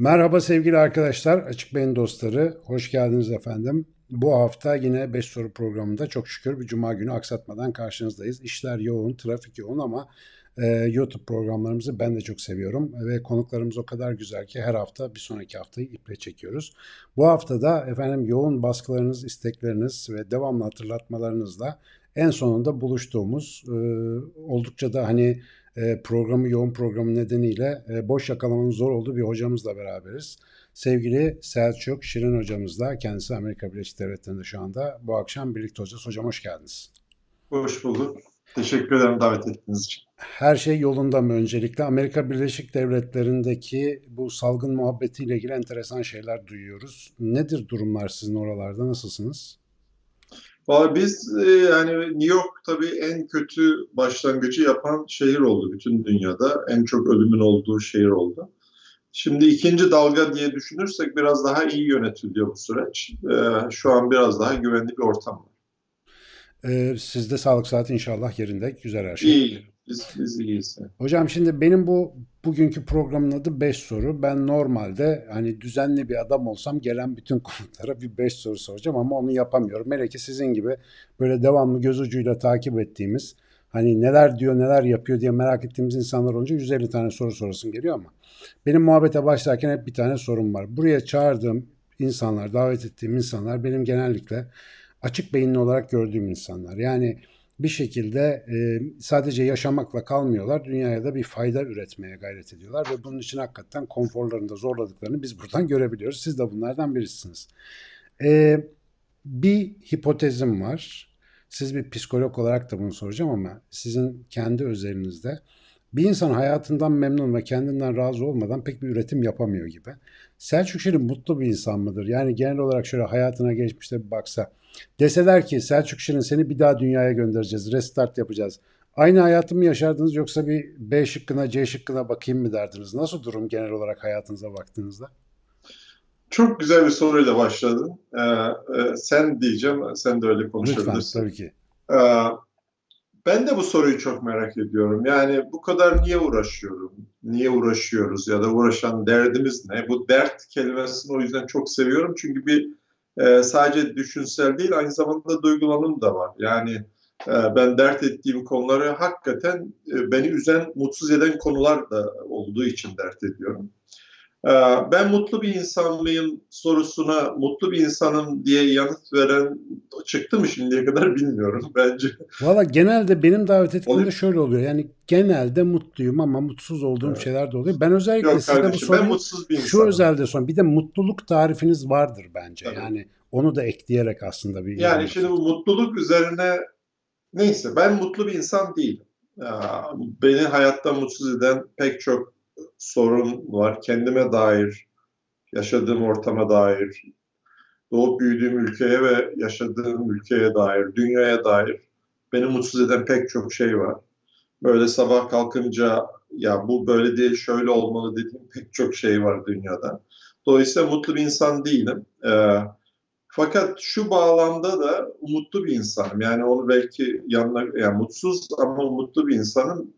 Merhaba sevgili arkadaşlar, Açık Beyin dostları. Hoş geldiniz efendim. Bu hafta yine 5 soru programında çok şükür bir cuma günü aksatmadan karşınızdayız. İşler yoğun, trafik yoğun ama e, YouTube programlarımızı ben de çok seviyorum. Ve konuklarımız o kadar güzel ki her hafta bir sonraki haftayı iple çekiyoruz. Bu hafta da efendim yoğun baskılarınız, istekleriniz ve devamlı hatırlatmalarınızla en sonunda buluştuğumuz e, oldukça da hani programı yoğun programı nedeniyle e, boş yakalamanın zor olduğu bir hocamızla beraberiz. Sevgili Selçuk Şirin hocamızla kendisi Amerika Birleşik Devletleri'nde şu anda bu akşam birlikte olacağız. Hocam hoş geldiniz. Hoş bulduk. Teşekkür ederim davet ettiğiniz için. Her şey yolunda mı öncelikle? Amerika Birleşik Devletleri'ndeki bu salgın muhabbetiyle ilgili enteresan şeyler duyuyoruz. Nedir durumlar sizin oralarda? Nasılsınız? Valla biz e, yani New York tabii en kötü başlangıcı yapan şehir oldu bütün dünyada. En çok ölümün olduğu şehir oldu. Şimdi ikinci dalga diye düşünürsek biraz daha iyi yönetiliyor bu süreç. E, şu an biraz daha güvenli bir ortam var. Ee, sizde sağlık saati inşallah yerinde. Güzel her şey. İyi. Biz, biz iyiyiz. Hocam şimdi benim bu bugünkü programın adı 5 soru. Ben normalde hani düzenli bir adam olsam gelen bütün konuklara bir 5 soru soracağım ama onu yapamıyorum. Hele ki sizin gibi böyle devamlı göz ucuyla takip ettiğimiz hani neler diyor neler yapıyor diye merak ettiğimiz insanlar olunca 150 tane soru sorasım geliyor ama benim muhabbete başlarken hep bir tane sorum var. Buraya çağırdığım insanlar, davet ettiğim insanlar benim genellikle açık beyinli olarak gördüğüm insanlar. Yani bir şekilde e, sadece yaşamakla kalmıyorlar. Dünyaya da bir fayda üretmeye gayret ediyorlar ve bunun için hakikaten konforlarında zorladıklarını biz buradan görebiliyoruz. Siz de bunlardan birisiniz. E, bir hipotezim var. Siz bir psikolog olarak da bunu soracağım ama sizin kendi özelinizde bir insan hayatından memnun ve kendinden razı olmadan pek bir üretim yapamıyor gibi. Selçuk Şirin mutlu bir insan mıdır? Yani genel olarak şöyle hayatına geçmişte bir baksa Deseler ki Selçuk Şirin seni bir daha dünyaya göndereceğiz, restart yapacağız. Aynı hayatı mı yaşardınız yoksa bir B şıkkına C şıkkına bakayım mı derdiniz? Nasıl durum genel olarak hayatınıza baktığınızda? Çok güzel bir soruyla başladın. Ee, e, sen diyeceğim, sen de öyle konuşabilirsin. Lütfen, tabii ki. Ee, ben de bu soruyu çok merak ediyorum. Yani bu kadar niye uğraşıyorum? Niye uğraşıyoruz ya da uğraşan derdimiz ne? Bu dert kelimesini o yüzden çok seviyorum. Çünkü bir e, sadece düşünsel değil aynı zamanda duygulanım da var. Yani e, ben dert ettiğim konuları hakikaten e, beni üzen, mutsuz eden konular da olduğu için dert ediyorum. E, ben mutlu bir insan mıyım sorusuna mutlu bir insanım diye yanıt veren çıktı mı şimdiye kadar bilmiyorum bence. Valla genelde benim davet ettiğimde şöyle oluyor. Yani genelde mutluyum ama mutsuz olduğum evet. şeyler de oluyor. Ben özellikle Yok, size bu soruyu ben mutsuz bir şu insanım. özelde son. Bir de mutluluk tarifiniz vardır bence. Tabii. Yani onu da ekleyerek aslında bir... Yani şimdi bu mutluluk üzerine neyse ben mutlu bir insan değilim. Beni hayatta mutsuz eden pek çok sorun var. Kendime dair, yaşadığım ortama dair, doğup büyüdüğüm ülkeye ve yaşadığım ülkeye dair, dünyaya dair beni mutsuz eden pek çok şey var. Böyle sabah kalkınca ya bu böyle değil şöyle olmalı dediğim pek çok şey var dünyada. Dolayısıyla mutlu bir insan değilim. Ee, fakat şu bağlamda da umutlu bir insanım. Yani onu belki yanına, yani mutsuz ama umutlu bir insanım.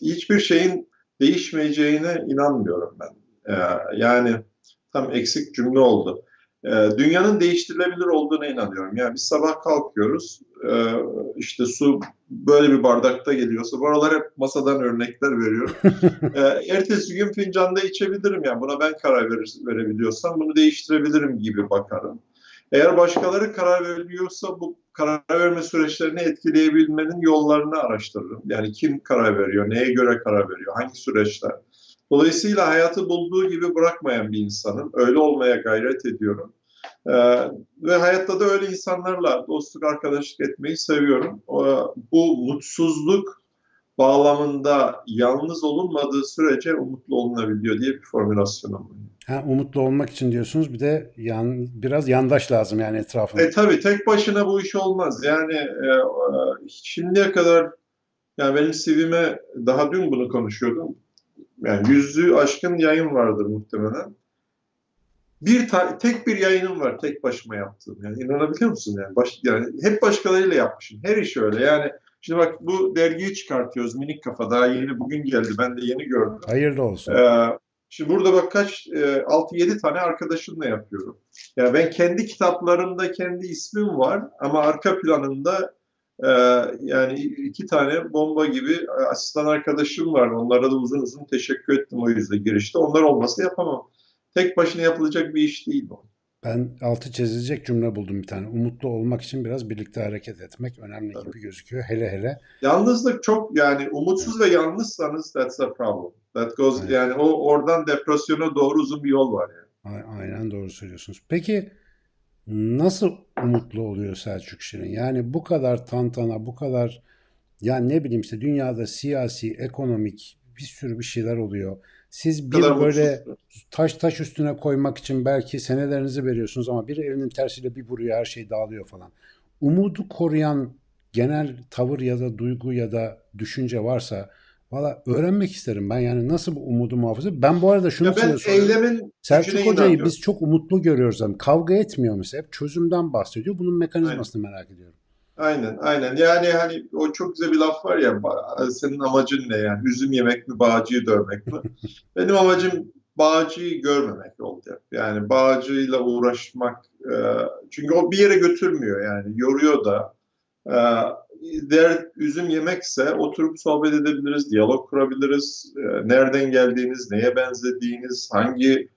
Hiçbir şeyin değişmeyeceğine inanmıyorum ben. Ee, yani tam eksik cümle oldu. Ee, dünyanın değiştirilebilir olduğuna inanıyorum. Yani biz sabah kalkıyoruz, e, işte su böyle bir bardakta geliyorsa, bu aralar hep masadan örnekler veriyorum. ee, ertesi gün fincanda içebilirim yani buna ben karar verebiliyorsam bunu değiştirebilirim gibi bakarım. Eğer başkaları karar veriyorsa bu karar verme süreçlerini etkileyebilmenin yollarını araştırırım. Yani kim karar veriyor, neye göre karar veriyor, hangi süreçler. Dolayısıyla hayatı bulduğu gibi bırakmayan bir insanım. Öyle olmaya gayret ediyorum. Ee, ve hayatta da öyle insanlarla dostluk, arkadaşlık etmeyi seviyorum. bu mutsuzluk bağlamında yalnız olunmadığı sürece umutlu olunabiliyor diye bir formülasyonum var. Ha, umutlu olmak için diyorsunuz bir de yan, biraz yandaş lazım yani etrafında. E tabii tek başına bu iş olmaz. Yani e, e şimdiye kadar yani benim CV'me daha dün bunu konuşuyordum. Yani yüzü aşkın yayın vardır muhtemelen. Bir ta- tek bir yayınım var tek başıma yaptığım. Yani inanabiliyor musun yani? Baş, yani hep başkalarıyla yapmışım. Her iş öyle. Yani şimdi bak bu dergiyi çıkartıyoruz minik kafa daha yeni bugün geldi. Ben de yeni gördüm. Hayırlı olsun. Ee, Şimdi burada bak kaç, e, 6-7 tane arkadaşımla yapıyorum. Yani ben kendi kitaplarımda kendi ismim var ama arka planında e, yani iki tane bomba gibi asistan arkadaşım var. Onlara da uzun uzun teşekkür ettim o yüzden girişte. Onlar olmasa yapamam. Tek başına yapılacak bir iş değil bu. Ben altı çizilecek cümle buldum bir tane. Umutlu olmak için biraz birlikte hareket etmek önemli Tabii. gibi gözüküyor. Hele hele Yalnızlık çok yani umutsuz ve yalnızsanız that's a problem. That goes Evet. yani o oradan depresyona doğru uzun bir yol var yani. Aynen doğru söylüyorsunuz. Peki nasıl umutlu oluyor Selçuk Şirin? Yani bu kadar tantana, bu kadar yani ne bileyim işte dünyada siyasi, ekonomik bir sürü bir şeyler oluyor. Siz bir böyle taş taş üstüne koymak için belki senelerinizi veriyorsunuz ama bir elinin tersiyle bir vuruyor her şey dağılıyor falan. Umudu koruyan genel tavır ya da duygu ya da düşünce varsa valla öğrenmek isterim ben yani nasıl bu umudu muhafaza. Ben bu arada şunu Ya ben eylemin Selçuk Hoca'yı biz çok umutlu görüyoruz. Yani kavga etmiyor mesela. Hep çözümden bahsediyor. Bunun mekanizmasını merak ediyorum. Aynen, aynen. Yani hani o çok güzel bir laf var ya, senin amacın ne yani? Üzüm yemek mi, bağcıyı dövmek mi? Benim amacım bağcıyı görmemek oldu. hep. Yani bağcıyla uğraşmak, e, çünkü o bir yere götürmüyor yani, yoruyor da. E, der üzüm yemekse oturup sohbet edebiliriz, diyalog kurabiliriz. E, nereden geldiğiniz, neye benzediğiniz, hangi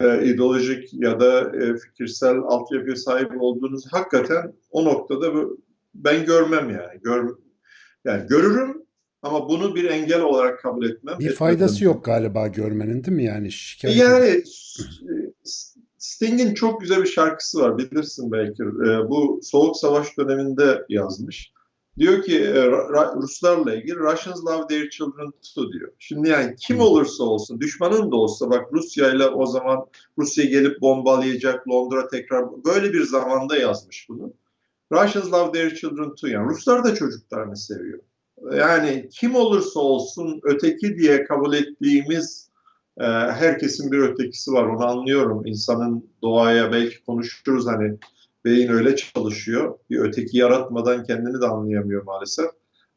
e, ideolojik ya da e, fikirsel altyapıya sahip olduğunuz hakikaten o noktada ben görmem yani. Gör, yani görürüm ama bunu bir engel olarak kabul etmem. Bir etmedim. faydası yok galiba görmenin değil mi? Yani şikayet Yani S- Sting'in çok güzel bir şarkısı var bilirsin belki. E, bu Soğuk Savaş döneminde yazmış. Diyor ki e, Ruslarla ilgili Russians love their children too diyor. Şimdi yani kim olursa olsun düşmanın da olsa bak Rusya ile o zaman Rusya gelip bombalayacak Londra tekrar böyle bir zamanda yazmış bunu. Russians love their children too yani Ruslar da çocuklarını seviyor. Yani kim olursa olsun öteki diye kabul ettiğimiz e, herkesin bir ötekisi var onu anlıyorum. İnsanın doğaya belki konuşuruz hani beyin öyle çalışıyor. Bir öteki yaratmadan kendini de anlayamıyor maalesef.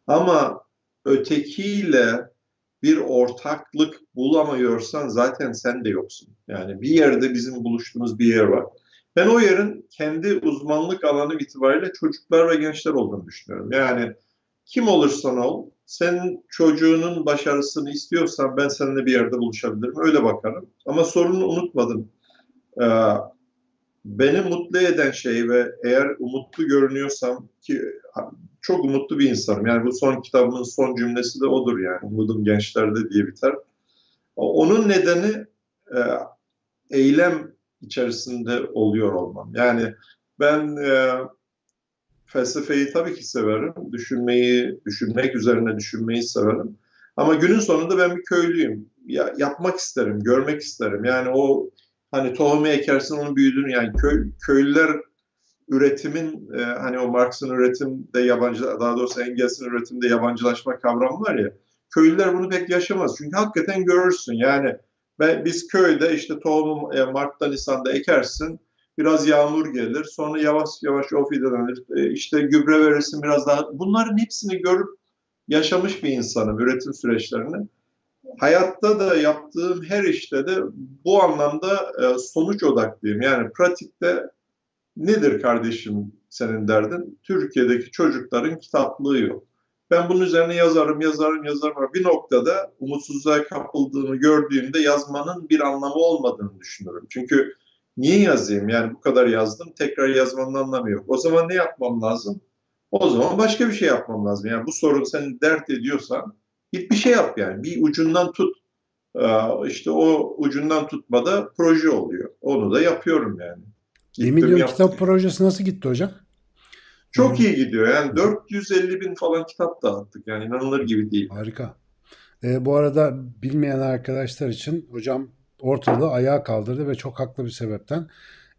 Ama ötekiyle bir ortaklık bulamıyorsan zaten sen de yoksun. Yani bir yerde bizim buluştuğumuz bir yer var. Ben o yerin kendi uzmanlık alanı itibariyle çocuklar ve gençler olduğunu düşünüyorum. Yani kim olursan ol, senin çocuğunun başarısını istiyorsan ben seninle bir yerde buluşabilirim. Öyle bakarım. Ama sorunu unutmadım. Ee, beni mutlu eden şey ve eğer umutlu görünüyorsam ki çok umutlu bir insanım. Yani bu son kitabımın son cümlesi de odur yani. Umudum gençlerde diye biter. Onun nedeni e, eylem içerisinde oluyor olmam. Yani ben e, felsefeyi tabii ki severim. Düşünmeyi, düşünmek üzerine düşünmeyi severim. Ama günün sonunda ben bir köylüyüm. Ya, yapmak isterim, görmek isterim. Yani o hani tohumu ekersin onun büyüdüğünü yani köy, köylüler üretimin e, hani o Marx'ın üretimde yabancı daha doğrusu Engels'in üretimde yabancılaşma kavramı var ya köylüler bunu pek yaşamaz. Çünkü hakikaten görürsün yani ve biz köyde işte tohumu e, Mart'ta Nisan'da ekersin biraz yağmur gelir sonra yavaş yavaş o fidelenir e, işte gübre verirsin biraz daha bunların hepsini görüp yaşamış bir insanım üretim süreçlerini. Hayatta da yaptığım her işte de bu anlamda e, sonuç odaklıyım. Yani pratikte nedir kardeşim senin derdin? Türkiye'deki çocukların kitaplığı yok. Ben bunun üzerine yazarım, yazarım, yazarım. Bir noktada umutsuzluğa kapıldığımı gördüğümde yazmanın bir anlamı olmadığını düşünüyorum. Çünkü niye yazayım? Yani bu kadar yazdım, tekrar yazmanın anlamı yok. O zaman ne yapmam lazım? O zaman başka bir şey yapmam lazım. Yani bu sorun seni dert ediyorsan git bir şey yap yani. Bir ucundan tut. İşte o ucundan tutmada proje oluyor. Onu da yapıyorum yani. 1 milyon kitap projesi nasıl gitti hocam? Çok iyi gidiyor. Yani 450 bin falan kitap dağıttık. Yani inanılır gibi değil. Harika. E, bu arada bilmeyen arkadaşlar için hocam ortalığı ayağa kaldırdı ve çok haklı bir sebepten.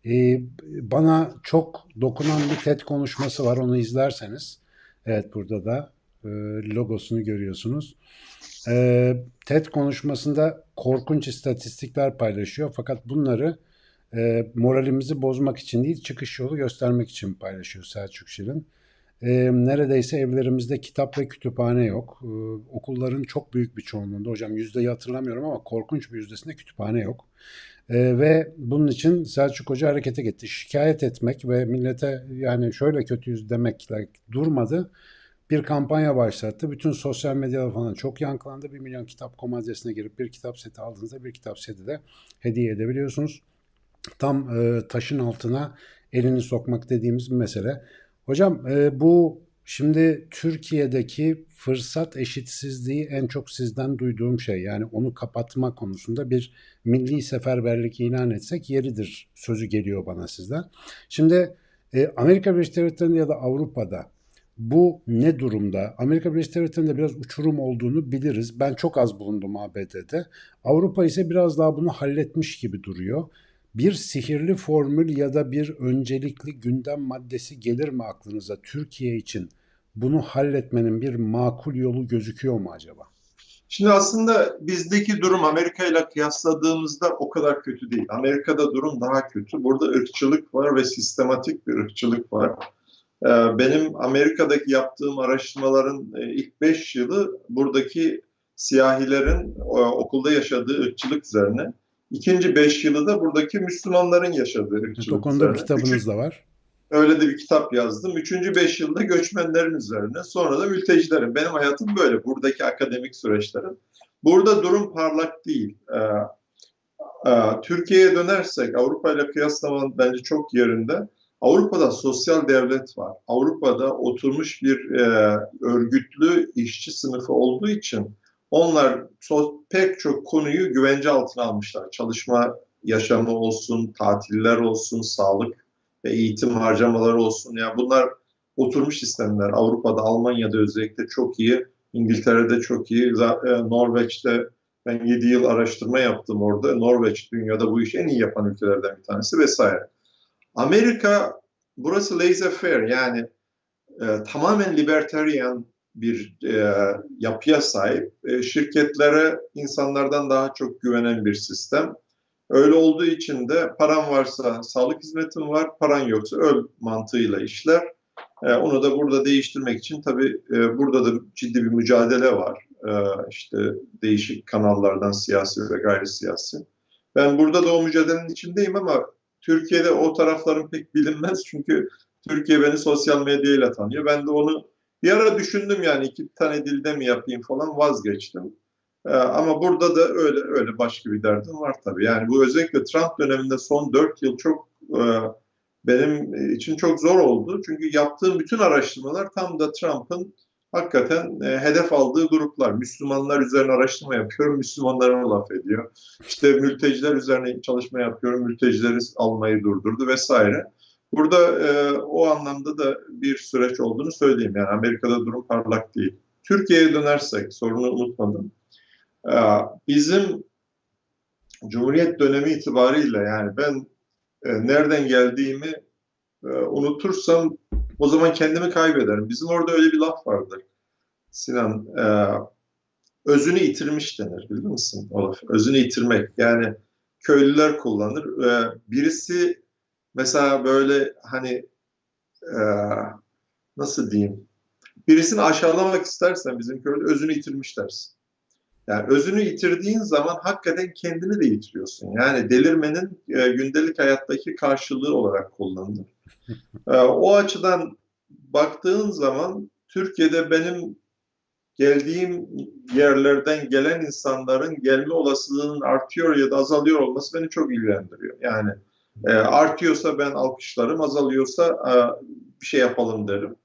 E, bana çok dokunan bir TED konuşması var. Onu izlerseniz. Evet burada da e, logosunu görüyorsunuz. E, TED konuşmasında korkunç istatistikler paylaşıyor. Fakat bunları e, moralimizi bozmak için değil çıkış yolu göstermek için paylaşıyor Selçuk Şirin. e, neredeyse evlerimizde kitap ve kütüphane yok. E, okulların çok büyük bir çoğunluğunda hocam yüzdeyi hatırlamıyorum ama korkunç bir yüzdesinde kütüphane yok. E, ve bunun için Selçuk Hoca harekete gitti. Şikayet etmek ve millete yani şöyle kötüyüz demekle durmadı. Bir kampanya başlattı. Bütün sosyal medyada falan çok yankılandı. Bir milyon kitap kom adresine girip bir kitap seti aldığınızda bir kitap seti de hediye edebiliyorsunuz. Tam e, taşın altına elini sokmak dediğimiz bir mesele. Hocam e, bu şimdi Türkiye'deki fırsat eşitsizliği en çok sizden duyduğum şey. Yani onu kapatma konusunda bir milli seferberlik ilan etsek yeridir sözü geliyor bana sizden. Şimdi e, Amerika Birleşik Devletleri'nde ya da Avrupa'da bu ne durumda? Amerika Birleşik Devletleri'nde biraz uçurum olduğunu biliriz. Ben çok az bulundum ABD'de. Avrupa ise biraz daha bunu halletmiş gibi duruyor bir sihirli formül ya da bir öncelikli gündem maddesi gelir mi aklınıza Türkiye için? Bunu halletmenin bir makul yolu gözüküyor mu acaba? Şimdi aslında bizdeki durum Amerika ile kıyasladığımızda o kadar kötü değil. Amerika'da durum daha kötü. Burada ırkçılık var ve sistematik bir ırkçılık var. Ee, benim Amerika'daki yaptığım araştırmaların e, ilk beş yılı buradaki siyahilerin e, okulda yaşadığı ırkçılık üzerine. İkinci beş yılı da buradaki Müslümanların yaşadığı ırkçılık evet, O konuda bir kitabınız Üçüncü, da var. Öyle de bir kitap yazdım. Üçüncü beş yılda göçmenlerin üzerine, sonra da mültecilerin. Benim hayatım böyle, buradaki akademik süreçlerim. Burada durum parlak değil. Ee, e, Türkiye'ye dönersek, Avrupa ile kıyaslamanın bence çok yerinde. Avrupa'da sosyal devlet var. Avrupa'da oturmuş bir e, örgütlü işçi sınıfı olduğu için onlar pek çok konuyu güvence altına almışlar. Çalışma yaşamı olsun, tatiller olsun, sağlık ve eğitim harcamaları olsun. Yani bunlar oturmuş sistemler. Avrupa'da, Almanya'da özellikle çok iyi. İngiltere'de çok iyi. E, Norveç'te ben 7 yıl araştırma yaptım orada. Norveç dünyada bu işi en iyi yapan ülkelerden bir tanesi vesaire. Amerika burası laissez-faire yani e, tamamen libertarian bir e, yapıya sahip. E, şirketlere insanlardan daha çok güvenen bir sistem. Öyle olduğu için de paran varsa sağlık hizmetin var, paran yoksa öl mantığıyla işler. E, onu da burada değiştirmek için tabii e, burada da ciddi bir mücadele var. E, işte değişik kanallardan siyasi ve gayri siyasi. Ben burada da o mücadelenin içindeyim ama Türkiye'de o tarafların pek bilinmez çünkü Türkiye beni sosyal medyayla tanıyor. Ben de onu bir ara düşündüm yani iki tane dilde mi yapayım falan vazgeçtim. Ee, ama burada da öyle öyle başka bir derdim var tabii. Yani bu özellikle Trump döneminde son dört yıl çok e, benim için çok zor oldu. Çünkü yaptığım bütün araştırmalar tam da Trump'ın hakikaten e, hedef aldığı gruplar. Müslümanlar üzerine araştırma yapıyorum, Müslümanlara laf ediyor. İşte mülteciler üzerine çalışma yapıyorum, mültecileri almayı durdurdu vesaire. Burada e, o anlamda da bir süreç olduğunu söyleyeyim. Yani Amerika'da durum parlak değil. Türkiye'ye dönersek, sorunu unutmadım. E, bizim Cumhuriyet dönemi itibariyle yani ben e, nereden geldiğimi e, unutursam o zaman kendimi kaybederim. Bizim orada öyle bir laf vardır. Sinan, e, özünü yitirmiş denir bilir misin o laf? Özünü yitirmek. Yani köylüler kullanır. E, birisi Mesela böyle hani e, nasıl diyeyim birisini aşağılamak istersen bizim köyde özünü yitirmiş dersin. Yani özünü yitirdiğin zaman hakikaten kendini de yitiriyorsun. Yani delirmenin e, gündelik hayattaki karşılığı olarak kullanılır. E, o açıdan baktığın zaman Türkiye'de benim geldiğim yerlerden gelen insanların gelme olasılığının artıyor ya da azalıyor olması beni çok ilgilendiriyor. Yani e, artıyorsa ben alkışlarım, azalıyorsa e, bir şey yapalım derim.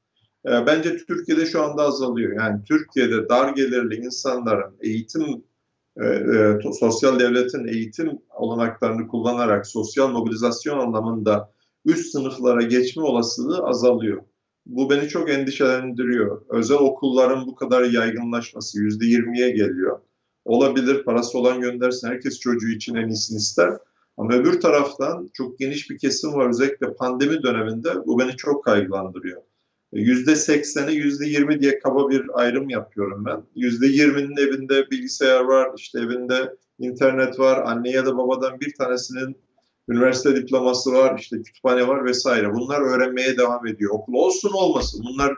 E, bence Türkiye'de şu anda azalıyor. Yani Türkiye'de dar gelirli insanların eğitim, e, e, sosyal devletin eğitim olanaklarını kullanarak sosyal mobilizasyon anlamında üst sınıflara geçme olasılığı azalıyor. Bu beni çok endişelendiriyor. Özel okulların bu kadar yaygınlaşması yüzde yirmiye geliyor. Olabilir parası olan göndersin. Herkes çocuğu için en iyisini ister. Ama öbür taraftan çok geniş bir kesim var özellikle pandemi döneminde bu beni çok kaygılandırıyor. Yüzde sekseni, yüzde yirmi diye kaba bir ayrım yapıyorum ben. Yüzde yirminin evinde bilgisayar var, işte evinde internet var. Anne ya da babadan bir tanesinin üniversite diploması var, işte kütüphane var vesaire. Bunlar öğrenmeye devam ediyor. Okul olsun olmasın bunlar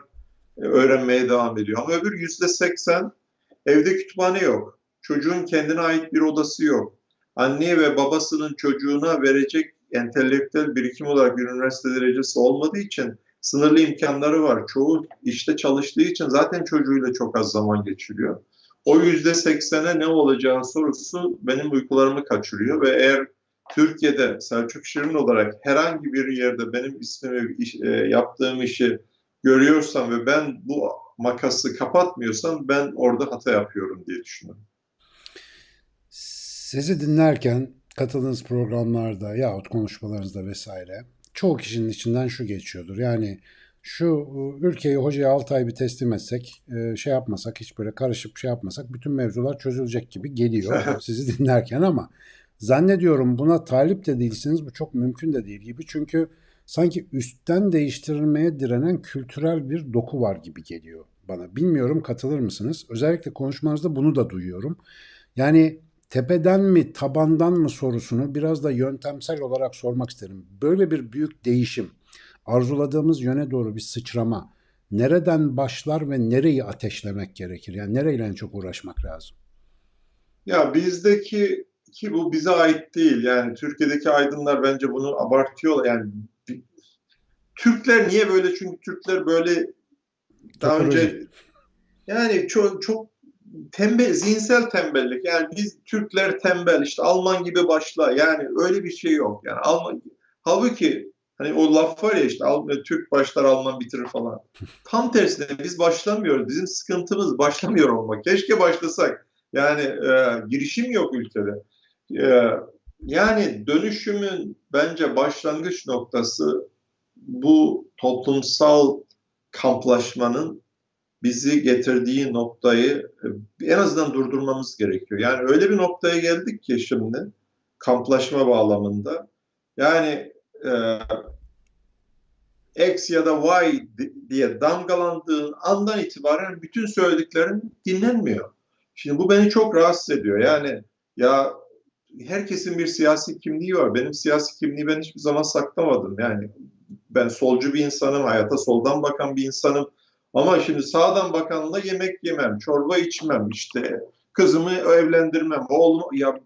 e, öğrenmeye devam ediyor. Ama öbür yüzde seksen evde kütüphane yok. Çocuğun kendine ait bir odası yok. Anne ve babasının çocuğuna verecek entelektüel birikim olarak üniversite derecesi olmadığı için sınırlı imkanları var. Çoğu işte çalıştığı için zaten çocuğuyla çok az zaman geçiriyor. O yüzde seksene ne olacağı sorusu benim uykularımı kaçırıyor ve eğer Türkiye'de Selçuk Şirin olarak herhangi bir yerde benim ismimi iş, e, yaptığım işi görüyorsam ve ben bu makası kapatmıyorsam ben orada hata yapıyorum diye düşünüyorum. Sizi dinlerken katıldığınız programlarda yahut konuşmalarınızda vesaire çoğu kişinin içinden şu geçiyordur. Yani şu e, ülkeyi hocaya 6 ay bir teslim etsek, e, şey yapmasak, hiç böyle karışıp şey yapmasak bütün mevzular çözülecek gibi geliyor sizi dinlerken ama zannediyorum buna talip de değilsiniz. Bu çok mümkün de değil gibi. Çünkü sanki üstten değiştirilmeye direnen kültürel bir doku var gibi geliyor bana. Bilmiyorum katılır mısınız? Özellikle konuşmanızda bunu da duyuyorum. Yani tepeden mi tabandan mı sorusunu biraz da yöntemsel olarak sormak isterim. Böyle bir büyük değişim, arzuladığımız yöne doğru bir sıçrama nereden başlar ve nereyi ateşlemek gerekir? Yani nereyle en çok uğraşmak lazım? Ya bizdeki ki bu bize ait değil. Yani Türkiye'deki aydınlar bence bunu abartıyorlar. Yani Türkler niye böyle? Çünkü Türkler böyle daha önce yani çok çok tembel, zihinsel tembellik. Yani biz Türkler tembel, işte Alman gibi başla. Yani öyle bir şey yok. Yani Alman, halbuki hani o laf var ya işte Türk başlar Alman bitirir falan. Tam tersine biz başlamıyoruz. Bizim sıkıntımız başlamıyor olmak. Keşke başlasak. Yani e, girişim yok ülkede. E, yani dönüşümün bence başlangıç noktası bu toplumsal kamplaşmanın bizi getirdiği noktayı e, en azından durdurmamız gerekiyor. Yani öyle bir noktaya geldik ki şimdi kamplaşma bağlamında. Yani e, X ya da Y diye damgalandığın andan itibaren bütün söylediklerin dinlenmiyor. Şimdi bu beni çok rahatsız ediyor. Yani ya herkesin bir siyasi kimliği var. Benim siyasi kimliği ben hiçbir zaman saklamadım. Yani ben solcu bir insanım, hayata soldan bakan bir insanım. Ama şimdi sağdan bakanla yemek yemem, çorba içmem, işte kızımı evlendirmem. Oğlum ya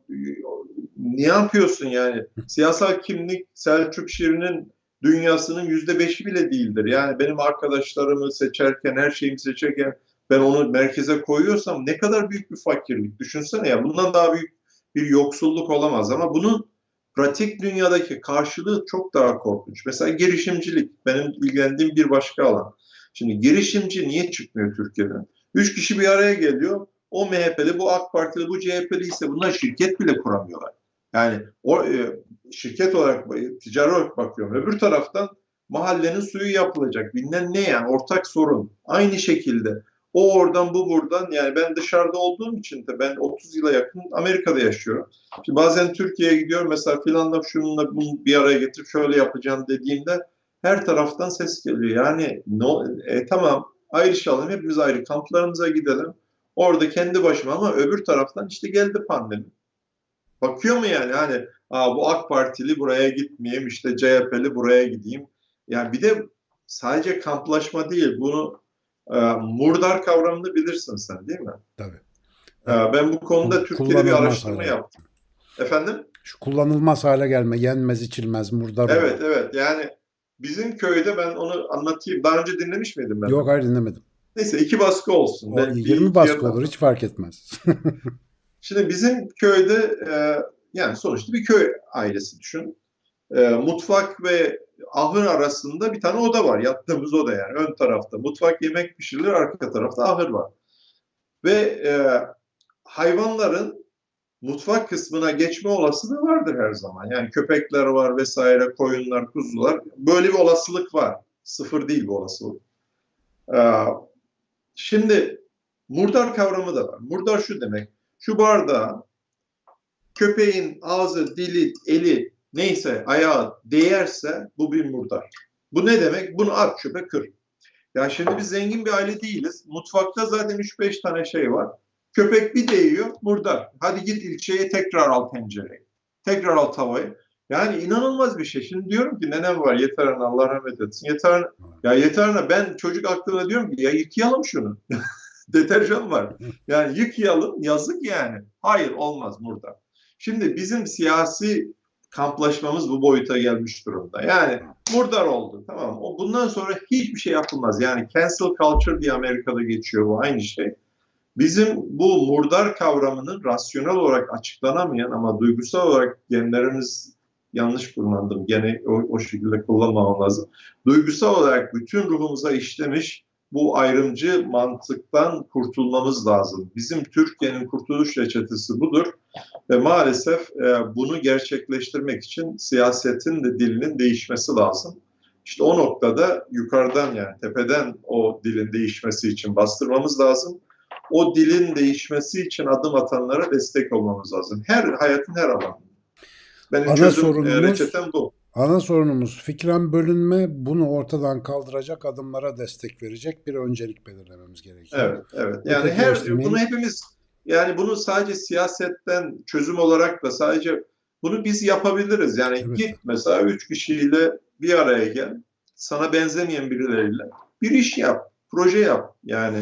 ne yapıyorsun yani? Siyasal kimlik Selçuk Şirin'in dünyasının yüzde beşi bile değildir. Yani benim arkadaşlarımı seçerken, her şeyimi seçerken ben onu merkeze koyuyorsam ne kadar büyük bir fakirlik. Düşünsene ya bundan daha büyük bir yoksulluk olamaz ama bunun pratik dünyadaki karşılığı çok daha korkunç. Mesela girişimcilik benim ilgilendiğim bir başka alan. Şimdi girişimci niye çıkmıyor Türkiye'den? Üç kişi bir araya geliyor. O MHP'li, bu AK Partili, bu CHP'li ise bunlar şirket bile kuramıyorlar. Yani o e, şirket olarak, ticari olarak bakıyorum. Öbür taraftan mahallenin suyu yapılacak. Bilinen ne yani ortak sorun. Aynı şekilde o oradan bu buradan yani ben dışarıda olduğum için de ben 30 yıla yakın Amerika'da yaşıyorum. Şimdi bazen Türkiye'ye gidiyorum mesela filanla şununla bunu bir araya getirip şöyle yapacağım dediğimde her taraftan ses geliyor. Yani no, e, tamam ayrışalım hepimiz ayrı kamplarımıza gidelim. Orada kendi başıma ama öbür taraftan işte geldi pandemi. Bakıyor mu yani hani Aa, bu AK Partili buraya gitmeyeyim işte CHP'li buraya gideyim. Yani bir de sadece kamplaşma değil bunu e, murdar kavramını bilirsin sen değil mi? Tabii. E, ben bu konuda Türkiye'de bir araştırma hale. yaptım. Efendim? Şu kullanılmaz hale gelme, yenmez içilmez murdar. Evet evet yani bizim köyde ben onu anlatayım. Daha önce dinlemiş miydim ben? Yok hayır dinlemedim. Neyse iki baskı olsun. O, ben 20 baskı olur hiç fark etmez. Şimdi bizim köyde e, yani sonuçta bir köy ailesi düşün. E, mutfak ve ahır arasında bir tane oda var. Yattığımız oda yani ön tarafta. Mutfak yemek pişirilir arka tarafta ahır var. Ve e, hayvanların mutfak kısmına geçme olasılığı vardır her zaman. Yani köpekler var vesaire, koyunlar, kuzular. Böyle bir olasılık var. Sıfır değil bu olasılık. Ee, şimdi murdar kavramı da var. Murdar şu demek. Şu bardağa köpeğin ağzı, dili, eli neyse ayağı değerse bu bir murdar. Bu ne demek? Bunu at çöpe kır. Ya şimdi biz zengin bir aile değiliz. Mutfakta zaten 3-5 tane şey var. Köpek bir değiyor, murdar. Hadi git ilçeye tekrar al tencereyi. Tekrar al tavayı. Yani inanılmaz bir şey. Şimdi diyorum ki nenem var yeter ana Allah rahmet etsin. Yeter ana, ya yeter ana ben çocuk aklına diyorum ki ya yıkayalım şunu. Deterjan var. Yani yıkayalım yazık yani. Hayır olmaz burada. Şimdi bizim siyasi kamplaşmamız bu boyuta gelmiş durumda. Yani murdar oldu tamam O bundan sonra hiçbir şey yapılmaz. Yani cancel culture diye Amerika'da geçiyor bu aynı şey. Bizim bu murdar kavramının rasyonel olarak açıklanamayan ama duygusal olarak genlerimiz yanlış kullandım. Gene o, o şekilde kullanmamam lazım. Duygusal olarak bütün ruhumuza işlemiş bu ayrımcı mantıktan kurtulmamız lazım. Bizim Türkiye'nin kurtuluş reçetesi budur ve maalesef e, bunu gerçekleştirmek için siyasetin de dilinin değişmesi lazım. İşte o noktada yukarıdan yani tepeden o dilin değişmesi için bastırmamız lazım. O dilin değişmesi için adım atanlara destek olmamız lazım. Her hayatın her alanında. Benim Ana çözüm e, sorunumuz, reçetem bu. Ana sorunumuz fikren bölünme bunu ortadan kaldıracak adımlara destek verecek bir öncelik belirlememiz gerekiyor. Evet, evet. Yani Öteki her eşlemeyi... bunu hepimiz yani bunu sadece siyasetten çözüm olarak da sadece bunu biz yapabiliriz. Yani evet. git mesela üç kişiyle bir araya gel. Sana benzemeyen birileriyle bir iş yap, proje yap. Yani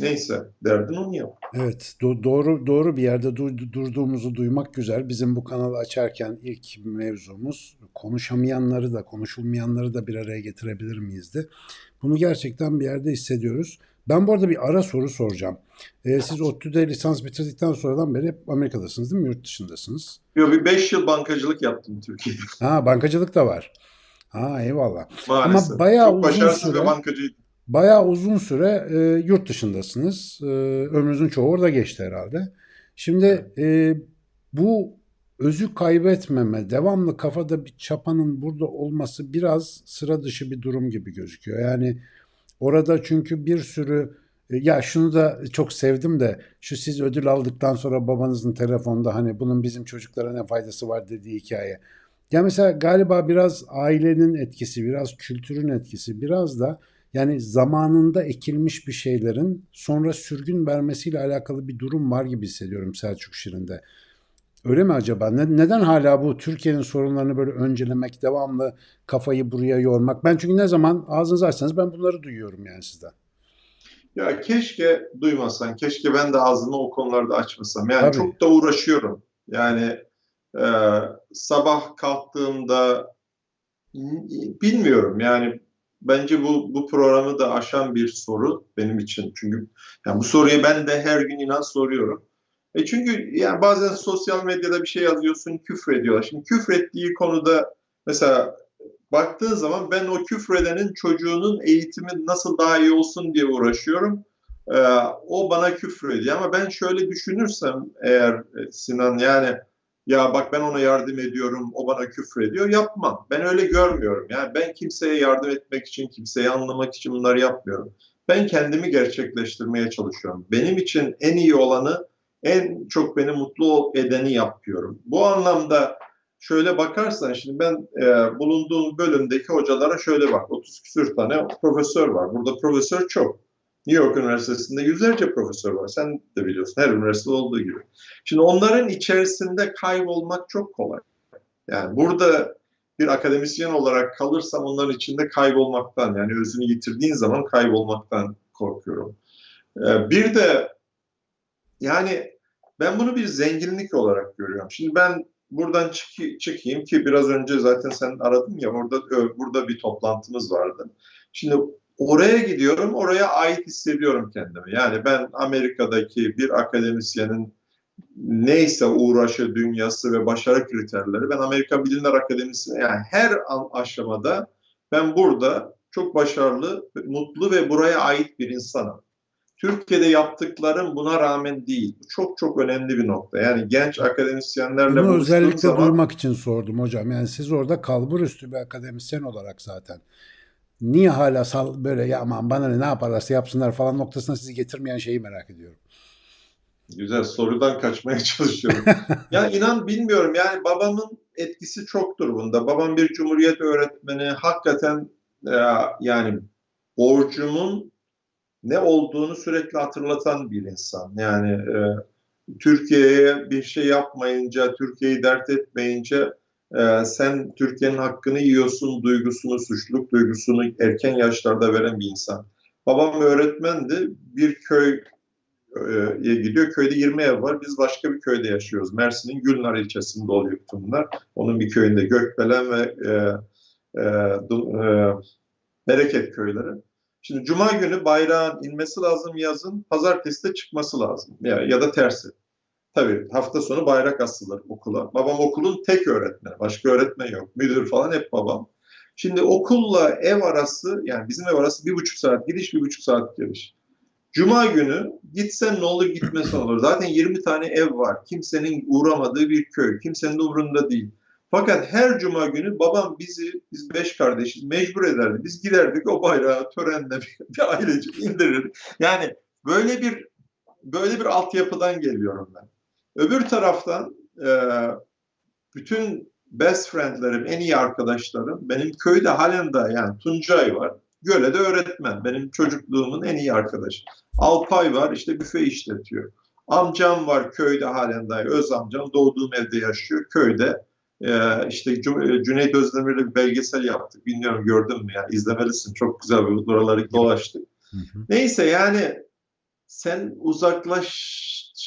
Neyse derdin onu yap. Evet do- doğru doğru bir yerde dur- durduğumuzu duymak güzel. Bizim bu kanalı açarken ilk mevzumuz konuşamayanları da konuşulmayanları da bir araya getirebilir miyizdi? Bunu gerçekten bir yerde hissediyoruz. Ben bu arada bir ara soru soracağım. Ee, siz ODTÜ'de lisans bitirdikten sonradan beri hep Amerika'dasınız değil mi? Yurt dışındasınız. Yok bir 5 yıl bankacılık yaptım Türkiye'de. Ha bankacılık da var. Ha eyvallah. Maalesef. Ama bayağı Çok uzun başarısız süre... bir bankacıydım. Bayağı uzun süre e, yurt dışındasınız. E, ömrünüzün çoğu orada geçti herhalde. Şimdi e, bu özü kaybetmeme, devamlı kafada bir çapanın burada olması biraz sıra dışı bir durum gibi gözüküyor. Yani orada çünkü bir sürü e, ya şunu da çok sevdim de şu siz ödül aldıktan sonra babanızın telefonda hani bunun bizim çocuklara ne faydası var dediği hikaye. Ya mesela galiba biraz ailenin etkisi, biraz kültürün etkisi, biraz da yani zamanında ekilmiş bir şeylerin sonra sürgün vermesiyle alakalı bir durum var gibi hissediyorum Selçuk Şirin'de. Öyle mi acaba? Ne, neden hala bu Türkiye'nin sorunlarını böyle öncelemek, devamlı kafayı buraya yormak? Ben çünkü ne zaman ağzınızı açsanız ben bunları duyuyorum yani sizden. Ya keşke duymasan, keşke ben de ağzımı o konularda açmasam. Yani Tabii. çok da uğraşıyorum. Yani e, sabah kalktığımda bilmiyorum yani bence bu bu programı da aşan bir soru benim için. Çünkü yani bu soruyu ben de her gün inan soruyorum. E çünkü yani bazen sosyal medyada bir şey yazıyorsun küfür ediyorlar. Şimdi küfür ettiği konuda mesela baktığın zaman ben o küfredenin çocuğunun eğitimi nasıl daha iyi olsun diye uğraşıyorum. Ee, o bana küfür ediyor ama ben şöyle düşünürsem eğer e, Sinan yani ya bak ben ona yardım ediyorum, o bana küfür ediyor. Yapmam. Ben öyle görmüyorum. Yani ben kimseye yardım etmek için, kimseyi anlamak için bunları yapmıyorum. Ben kendimi gerçekleştirmeye çalışıyorum. Benim için en iyi olanı, en çok beni mutlu edeni yapıyorum. Bu anlamda şöyle bakarsan şimdi ben e, bulunduğum bölümdeki hocalara şöyle bak. 30 küsür tane profesör var. Burada profesör çok. New York Üniversitesi'nde yüzlerce profesör var. Sen de biliyorsun her üniversite olduğu gibi. Şimdi onların içerisinde kaybolmak çok kolay. Yani burada bir akademisyen olarak kalırsam onların içinde kaybolmaktan yani özünü yitirdiğin zaman kaybolmaktan korkuyorum. Ee, bir de yani ben bunu bir zenginlik olarak görüyorum. Şimdi ben buradan çık çıkayım ki biraz önce zaten sen aradın ya orada burada bir toplantımız vardı. Şimdi oraya gidiyorum, oraya ait hissediyorum kendimi. Yani ben Amerika'daki bir akademisyenin neyse uğraşı, dünyası ve başarı kriterleri, ben Amerika Bilimler Akademisi yani her aşamada ben burada çok başarılı, mutlu ve buraya ait bir insanım. Türkiye'de yaptıklarım buna rağmen değil. Bu çok çok önemli bir nokta. Yani genç akademisyenlerle Bunu özellikle zaman... duymak için sordum hocam. Yani siz orada kalbur üstü bir akademisyen olarak zaten niye hala sal böyle ya aman bana ne, ne yaparlarsa yapsınlar falan noktasına sizi getirmeyen şeyi merak ediyorum. Güzel sorudan kaçmaya çalışıyorum. ya inan bilmiyorum yani babamın etkisi çoktur bunda. Babam bir cumhuriyet öğretmeni hakikaten e, yani borcumun ne olduğunu sürekli hatırlatan bir insan. Yani e, Türkiye'ye bir şey yapmayınca, Türkiye'yi dert etmeyince e, sen Türkiye'nin hakkını yiyorsun duygusunu, suçluluk duygusunu erken yaşlarda veren bir insan. Babam öğretmendi. Bir köy e, gidiyor. Köyde 20 ev var. Biz başka bir köyde yaşıyoruz. Mersin'in Gülnar ilçesinde oluyor bunlar. Onun bir köyünde Gökbelen ve e, e, e, Bereket köyleri. Şimdi Cuma günü bayrağın inmesi lazım yazın, pazartesi de çıkması lazım ya, ya da tersi. Tabii hafta sonu bayrak asılır okula. Babam okulun tek öğretmeni, başka öğretmen yok. Müdür falan hep babam. Şimdi okulla ev arası, yani bizim ev arası bir buçuk saat gidiş, bir buçuk saat geliş. Cuma günü gitsen ne olur gitmesen olur. Zaten 20 tane ev var. Kimsenin uğramadığı bir köy. Kimsenin umurunda değil. Fakat her cuma günü babam bizi, biz beş kardeşiz, mecbur ederdi. Biz giderdik o bayrağı törenle bir, bir ailece indirirdik. Yani böyle bir böyle bir altyapıdan geliyorum ben. Öbür taraftan e, bütün best friendlerim, en iyi arkadaşlarım benim köyde halen de yani Tuncay var. Göle'de öğretmen. Benim çocukluğumun en iyi arkadaşı. Alpay var işte büfe işletiyor. Amcam var köyde halen dahi. Öz amcam doğduğum evde yaşıyor. Köyde ee, işte e, Cüneyt Özdemir'le bir belgesel yaptık. Bilmiyorum gördün mü? Yani izlemelisin. Çok güzel bir buraları dolaştık. Hı hı. Neyse yani sen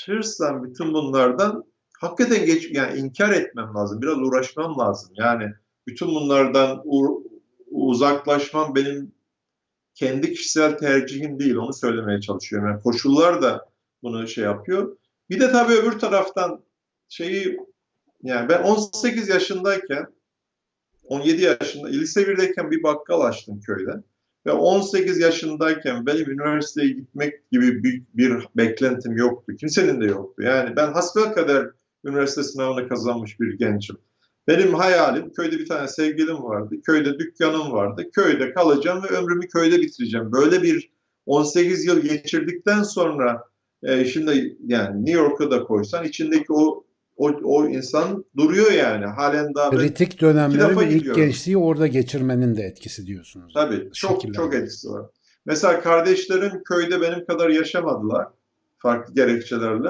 uzaklaşırsan bütün bunlardan hakikaten geç yani inkar etmem lazım. Biraz uğraşmam lazım. Yani bütün bunlardan uzaklaşmam benim kendi kişisel tercihim değil. Onu söylemeye çalışıyorum. Yani koşullar da bunu şey yapıyor. Bir de tabii öbür taraftan şeyi yani ben 18 yaşındayken 17 yaşında lise 1'deyken bir bakkal açtım köyde. Ve 18 yaşındayken benim üniversiteye gitmek gibi bir, bir beklentim yoktu. Kimsenin de yoktu. Yani ben hasbelkader üniversite sınavını kazanmış bir gençim. Benim hayalim köyde bir tane sevgilim vardı. Köyde dükkanım vardı. Köyde kalacağım ve ömrümü köyde bitireceğim. Böyle bir 18 yıl geçirdikten sonra e, şimdi yani New York'a da koysan içindeki o o, o insan duruyor yani. Halen daha kritik dönemleri ve ilk gençliği orada geçirmenin de etkisi diyorsunuz. Tabii çok çok etkisi var. Mesela kardeşlerim köyde benim kadar yaşamadılar farklı gerekçelerle.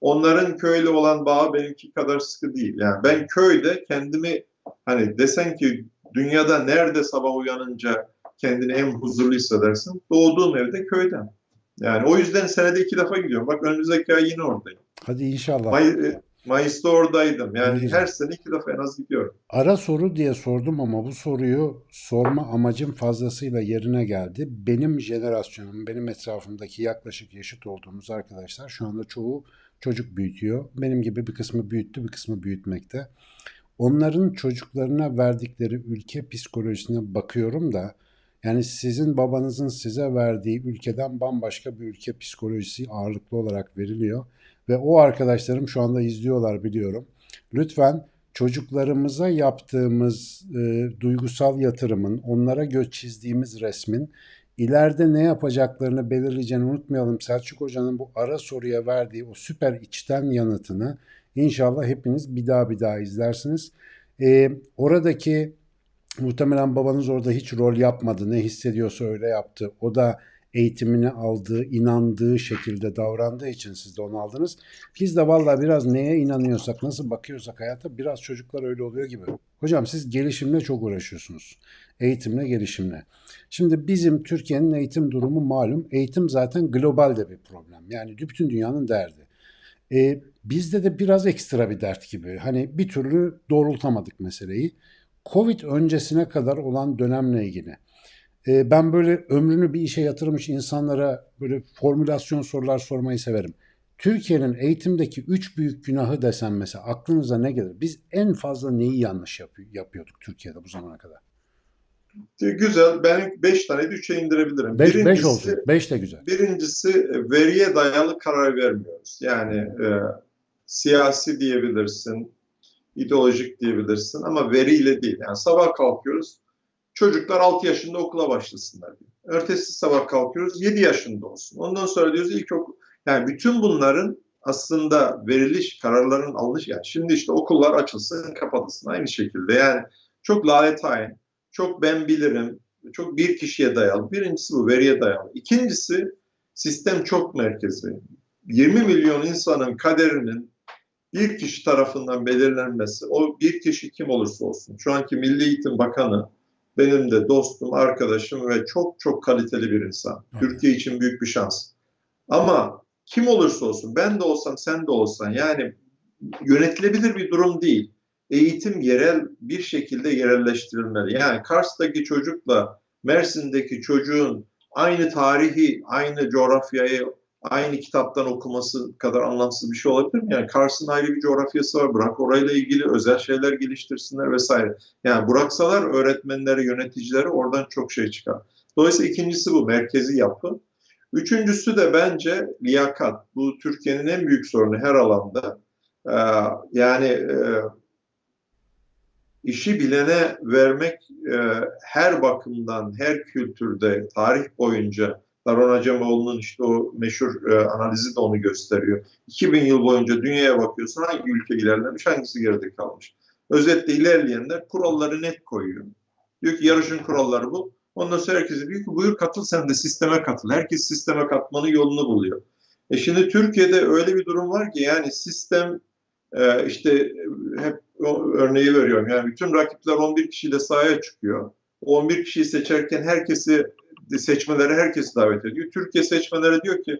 Onların köyle olan bağı benimki kadar sıkı değil. Yani ben köyde kendimi hani desen ki dünyada nerede sabah uyanınca kendini en huzurlu hissedersin? Doğduğum evde köyden. Yani o yüzden senede iki defa gidiyorum. Bak önümüzdeki ay yine oradayım. Hadi inşallah. May, e, Mayıs'ta oradaydım. Yani her sene iki defa en az gidiyorum. Ara soru diye sordum ama bu soruyu sorma amacım fazlasıyla yerine geldi. Benim jenerasyonum, benim etrafımdaki yaklaşık yaşıt olduğumuz arkadaşlar şu anda çoğu çocuk büyütüyor. Benim gibi bir kısmı büyüttü, bir kısmı büyütmekte. Onların çocuklarına verdikleri ülke psikolojisine bakıyorum da yani sizin babanızın size verdiği ülkeden bambaşka bir ülke psikolojisi ağırlıklı olarak veriliyor. Ve o arkadaşlarım şu anda izliyorlar biliyorum. Lütfen çocuklarımıza yaptığımız e, duygusal yatırımın, onlara göz çizdiğimiz resmin ileride ne yapacaklarını belirleyeceğini unutmayalım. Selçuk Hoca'nın bu ara soruya verdiği o süper içten yanıtını inşallah hepiniz bir daha bir daha izlersiniz. E, oradaki muhtemelen babanız orada hiç rol yapmadı. Ne hissediyorsa öyle yaptı. O da eğitimini aldığı, inandığı şekilde davrandığı için siz de onu aldınız. Biz de valla biraz neye inanıyorsak, nasıl bakıyorsak hayata biraz çocuklar öyle oluyor gibi. Hocam siz gelişimle çok uğraşıyorsunuz. Eğitimle, gelişimle. Şimdi bizim Türkiye'nin eğitim durumu malum. Eğitim zaten global de bir problem. Yani bütün dünyanın derdi. Ee, bizde de biraz ekstra bir dert gibi. Hani bir türlü doğrultamadık meseleyi. Covid öncesine kadar olan dönemle ilgili e, ben böyle ömrünü bir işe yatırmış insanlara böyle formülasyon sorular sormayı severim. Türkiye'nin eğitimdeki üç büyük günahı desem mesela aklınıza ne gelir? Biz en fazla neyi yanlış yapıyor, yapıyorduk Türkiye'de bu zamana kadar? Güzel. Ben beş tane de indirebilirim. Beş, beş olsun. Beş de güzel. Birincisi e, veriye dayalı karar vermiyoruz. Yani e, siyasi diyebilirsin, ideolojik diyebilirsin ama veriyle değil. Yani sabah kalkıyoruz, Çocuklar 6 yaşında okula başlasınlar diyor. Ertesi sabah kalkıyoruz 7 yaşında olsun. Ondan sonra diyoruz ilkokul. Yani bütün bunların aslında veriliş, kararların alınış yani şimdi işte okullar açılsın, kapatılsın aynı şekilde. Yani çok laletayın, çok ben bilirim, çok bir kişiye dayalı. Birincisi bu veriye dayalı. İkincisi sistem çok merkezi. 20 milyon insanın kaderinin bir kişi tarafından belirlenmesi, o bir kişi kim olursa olsun, şu anki Milli Eğitim Bakanı benim de dostum, arkadaşım ve çok çok kaliteli bir insan. Evet. Türkiye için büyük bir şans. Ama kim olursa olsun, ben de olsam, sen de olsan, yani yönetilebilir bir durum değil. Eğitim yerel bir şekilde yerelleştirilmeli. Yani Kars'taki çocukla Mersin'deki çocuğun aynı tarihi, aynı coğrafyayı, aynı kitaptan okuması kadar anlamsız bir şey olabilir mi? Yani Kars'ın ayrı bir coğrafyası var. Bırak orayla ilgili özel şeyler geliştirsinler vesaire. Yani bıraksalar öğretmenleri, yöneticileri oradan çok şey çıkar. Dolayısıyla ikincisi bu merkezi yapı. Üçüncüsü de bence liyakat. Bu Türkiye'nin en büyük sorunu her alanda. Ee, yani e, işi bilene vermek e, her bakımdan, her kültürde, tarih boyunca Daron Acemoğlu'nun işte o meşhur e, analizi de onu gösteriyor. 2000 yıl boyunca dünyaya bakıyorsun hangi ülke ilerlemiş, hangisi geride kalmış. Özetle ilerleyenler kuralları net koyuyor. Diyor ki yarışın kuralları bu. Ondan sonra herkese diyor ki buyur katıl sen de sisteme katıl. Herkes sisteme katmanın yolunu buluyor. E şimdi Türkiye'de öyle bir durum var ki yani sistem e, işte hep örneği veriyorum. Yani bütün rakipler 11 kişiyle sahaya çıkıyor. O 11 kişiyi seçerken herkesi seçmeleri herkesi davet ediyor. Türkiye seçmeleri diyor ki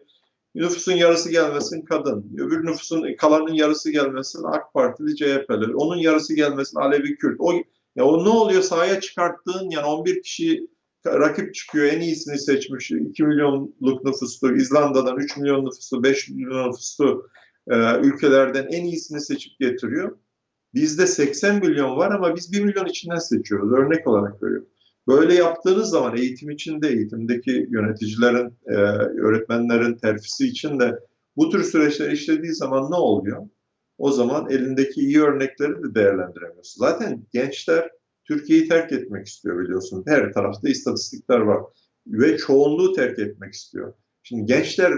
nüfusun yarısı gelmesin kadın, öbür nüfusun kalanın yarısı gelmesin AK Partili CHP'li, onun yarısı gelmesin Alevi Kürt. O ya o ne oluyor sahaya çıkarttığın yani 11 kişi rakip çıkıyor en iyisini seçmiş 2 milyonluk nüfuslu İzlanda'dan 3 milyon nüfuslu 5 milyon nüfuslu e, ülkelerden en iyisini seçip getiriyor. Bizde 80 milyon var ama biz 1 milyon içinden seçiyoruz. Örnek olarak veriyorum. Böyle yaptığınız zaman eğitim için de eğitimdeki yöneticilerin, e, öğretmenlerin terfisi için de bu tür süreçler işlediği zaman ne oluyor? O zaman elindeki iyi örnekleri de değerlendiremiyorsun. Zaten gençler Türkiye'yi terk etmek istiyor biliyorsun. Her tarafta istatistikler var. Ve çoğunluğu terk etmek istiyor. Şimdi gençler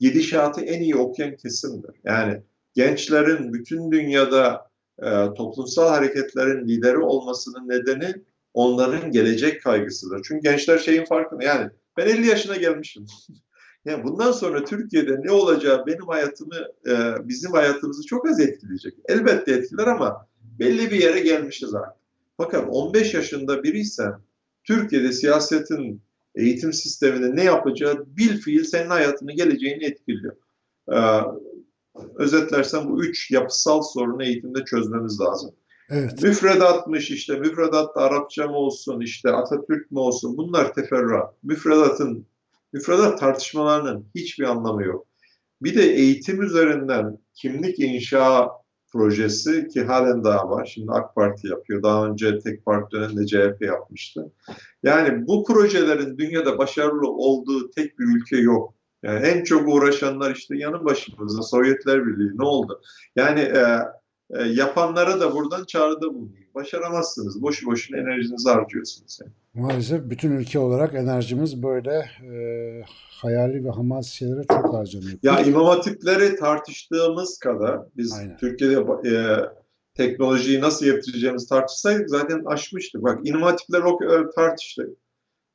gidişatı en iyi okuyan kesimdir. Yani gençlerin bütün dünyada e, toplumsal hareketlerin lideri olmasının nedeni onların gelecek kaygısıdır. Çünkü gençler şeyin farkında yani ben 50 yaşına gelmişim. yani bundan sonra Türkiye'de ne olacağı benim hayatımı, e, bizim hayatımızı çok az etkileyecek. Elbette etkiler ama belli bir yere gelmişiz artık. Fakat 15 yaşında biriysen Türkiye'de siyasetin eğitim sisteminde ne yapacağı bil fiil senin hayatını, geleceğini etkiliyor. Ee, özetlersem bu üç yapısal sorunu eğitimde çözmemiz lazım. Evet. Müfredatmış işte, müfredatta Arapça mı olsun, işte Atatürk mü olsun bunlar teferruat. Müfredatın, müfredat tartışmalarının hiçbir anlamı yok. Bir de eğitim üzerinden kimlik inşa projesi ki halen daha var. Şimdi AK Parti yapıyor. Daha önce tek parti döneminde CHP yapmıştı. Yani bu projelerin dünyada başarılı olduğu tek bir ülke yok. Yani en çok uğraşanlar işte yanı başımızda Sovyetler Birliği ne oldu? Yani e, e, yapanlara da buradan çağrıda bulunayım. Başaramazsınız. Boşu boşuna enerjinizi harcıyorsunuz. Yani. Maalesef bütün ülke olarak enerjimiz böyle e, hayali ve hamal şeylere çok harcanıyor. Ya imam hatipleri tartıştığımız kadar biz Aynen. Türkiye'de e, teknolojiyi nasıl getireceğimizi tartışsaydık zaten aşmıştık. Bak imam hatipleri o kadar tartıştık.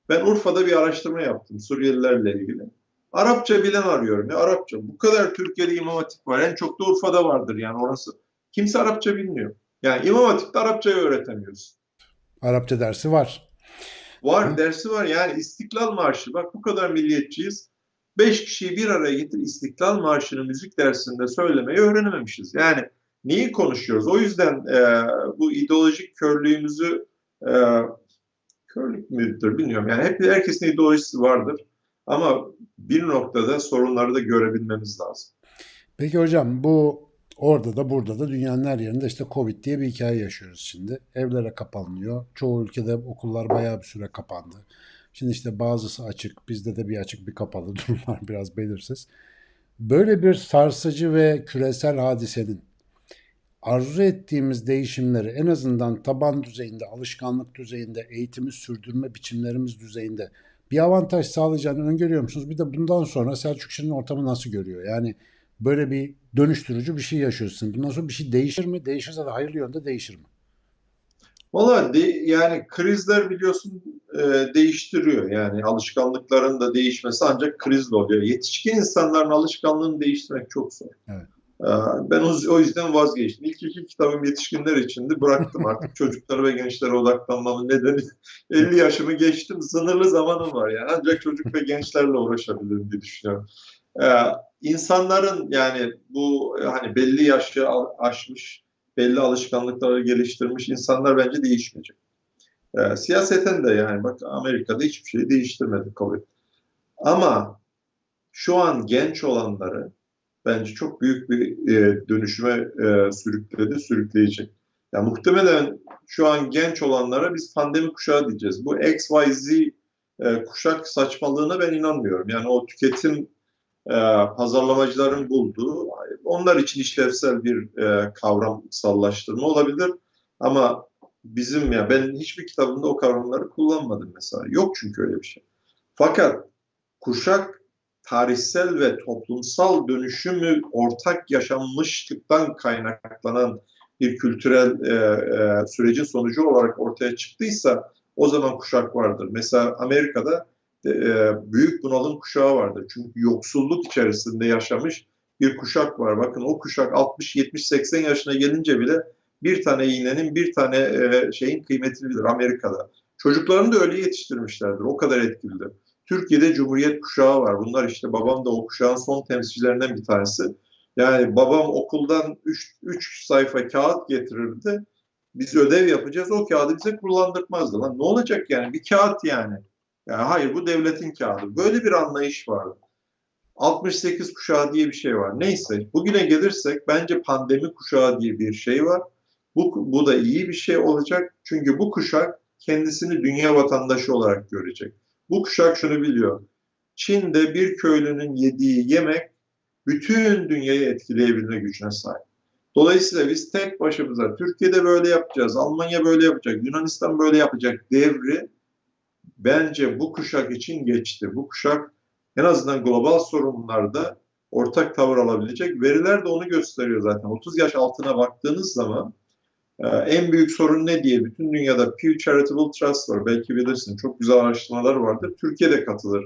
Ben Urfa'da bir araştırma yaptım Suriyelilerle ilgili. Arapça bilen arıyorum ya Arapça. Bu kadar Türkiye'de imam hatip var. En çok da Urfa'da vardır yani orası. Kimse Arapça bilmiyor. Yani imam hatipte Arapçayı öğretemiyoruz. Arapça dersi var. Var Hı. dersi var yani İstiklal Marşı bak bu kadar milliyetçiyiz. Beş kişiyi bir araya getir İstiklal Marşı'nı müzik dersinde söylemeyi öğrenememişiz. Yani neyi konuşuyoruz? O yüzden e, bu ideolojik körlüğümüzü e, körlük müdür bilmiyorum. Yani hep herkesin ideolojisi vardır. Ama bir noktada sorunları da görebilmemiz lazım. Peki hocam bu orada da burada da dünyanın her yerinde işte Covid diye bir hikaye yaşıyoruz şimdi. Evlere kapanıyor. Çoğu ülkede okullar bayağı bir süre kapandı. Şimdi işte bazısı açık, bizde de bir açık bir kapalı durumlar biraz belirsiz. Böyle bir sarsıcı ve küresel hadisenin arzu ettiğimiz değişimleri en azından taban düzeyinde, alışkanlık düzeyinde, eğitimi sürdürme biçimlerimiz düzeyinde bir avantaj sağlayacağını öngörüyor musunuz? Bir de bundan sonra Selçuk Şirin ortamı nasıl görüyor? Yani böyle bir dönüştürücü bir şey yaşıyorsun. Bundan sonra bir şey değişir mi? Değişirse de hayırlı yönde değişir mi? Valla de, yani krizler biliyorsun e, değiştiriyor. Yani alışkanlıkların da değişmesi ancak krizle oluyor. Yetişkin insanların alışkanlığını değiştirmek çok zor. Evet. Ee, ben o yüzden vazgeçtim. İlk iki kitabım yetişkinler içindi. Bıraktım artık çocuklara ve gençlere odaklanmamın nedeni 50 yaşımı geçtim. Sınırlı zamanım var yani. Ancak çocuk ve gençlerle uğraşabilirim diye düşünüyorum. Ee, insanların yani bu hani belli yaşı aşmış, belli alışkanlıkları geliştirmiş insanlar bence değişmeyecek. Ee, siyaseten de yani bak Amerika'da hiçbir şey değiştirmedi Covid. Ama şu an genç olanları bence çok büyük bir e, dönüşüme e, sürükledi, sürükleyecek. Yani muhtemelen şu an genç olanlara biz pandemi kuşağı diyeceğiz. Bu X, Y, Z e, kuşak saçmalığına ben inanmıyorum. Yani o tüketim e, pazarlamacıların bulduğu, onlar için işlevsel bir e, kavramsallaştırma olabilir. Ama bizim ya ben hiçbir kitabımda o kavramları kullanmadım mesela. Yok çünkü öyle bir şey. Fakat kuşak tarihsel ve toplumsal dönüşümü ortak yaşanmışlıktan kaynaklanan bir kültürel e, e, sürecin sonucu olarak ortaya çıktıysa o zaman kuşak vardır. Mesela Amerika'da e, büyük bunalım kuşağı vardır. Çünkü yoksulluk içerisinde yaşamış bir kuşak var. Bakın o kuşak 60, 70, 80 yaşına gelince bile bir tane iğnenin bir tane e, şeyin kıymetini bilir Amerika'da. Çocuklarını da öyle yetiştirmişlerdir. O kadar etkilidir. Türkiye'de Cumhuriyet kuşağı var. Bunlar işte babam da o kuşağın son temsilcilerinden bir tanesi. Yani babam okuldan 3 sayfa kağıt getirirdi. Biz ödev yapacağız. O kağıdı bize kullandırmazdı. Lan ne olacak yani? Bir kağıt yani. Yani hayır bu devletin kağıdı. Böyle bir anlayış vardı. 68 kuşağı diye bir şey var. Neyse bugüne gelirsek bence pandemi kuşağı diye bir şey var. Bu, bu da iyi bir şey olacak. Çünkü bu kuşak kendisini dünya vatandaşı olarak görecek. Bu kuşak şunu biliyor. Çin'de bir köylünün yediği yemek bütün dünyayı etkileyebilme gücüne sahip. Dolayısıyla biz tek başımıza Türkiye'de böyle yapacağız, Almanya böyle yapacak, Yunanistan böyle yapacak devri bence bu kuşak için geçti. Bu kuşak en azından global sorunlarda ortak tavır alabilecek. Veriler de onu gösteriyor zaten. 30 yaş altına baktığınız zaman en büyük sorun ne diye bütün dünyada Pew Charitable Trust var. Belki bilirsin. Çok güzel araştırmalar vardır. Türkiye'de katılır.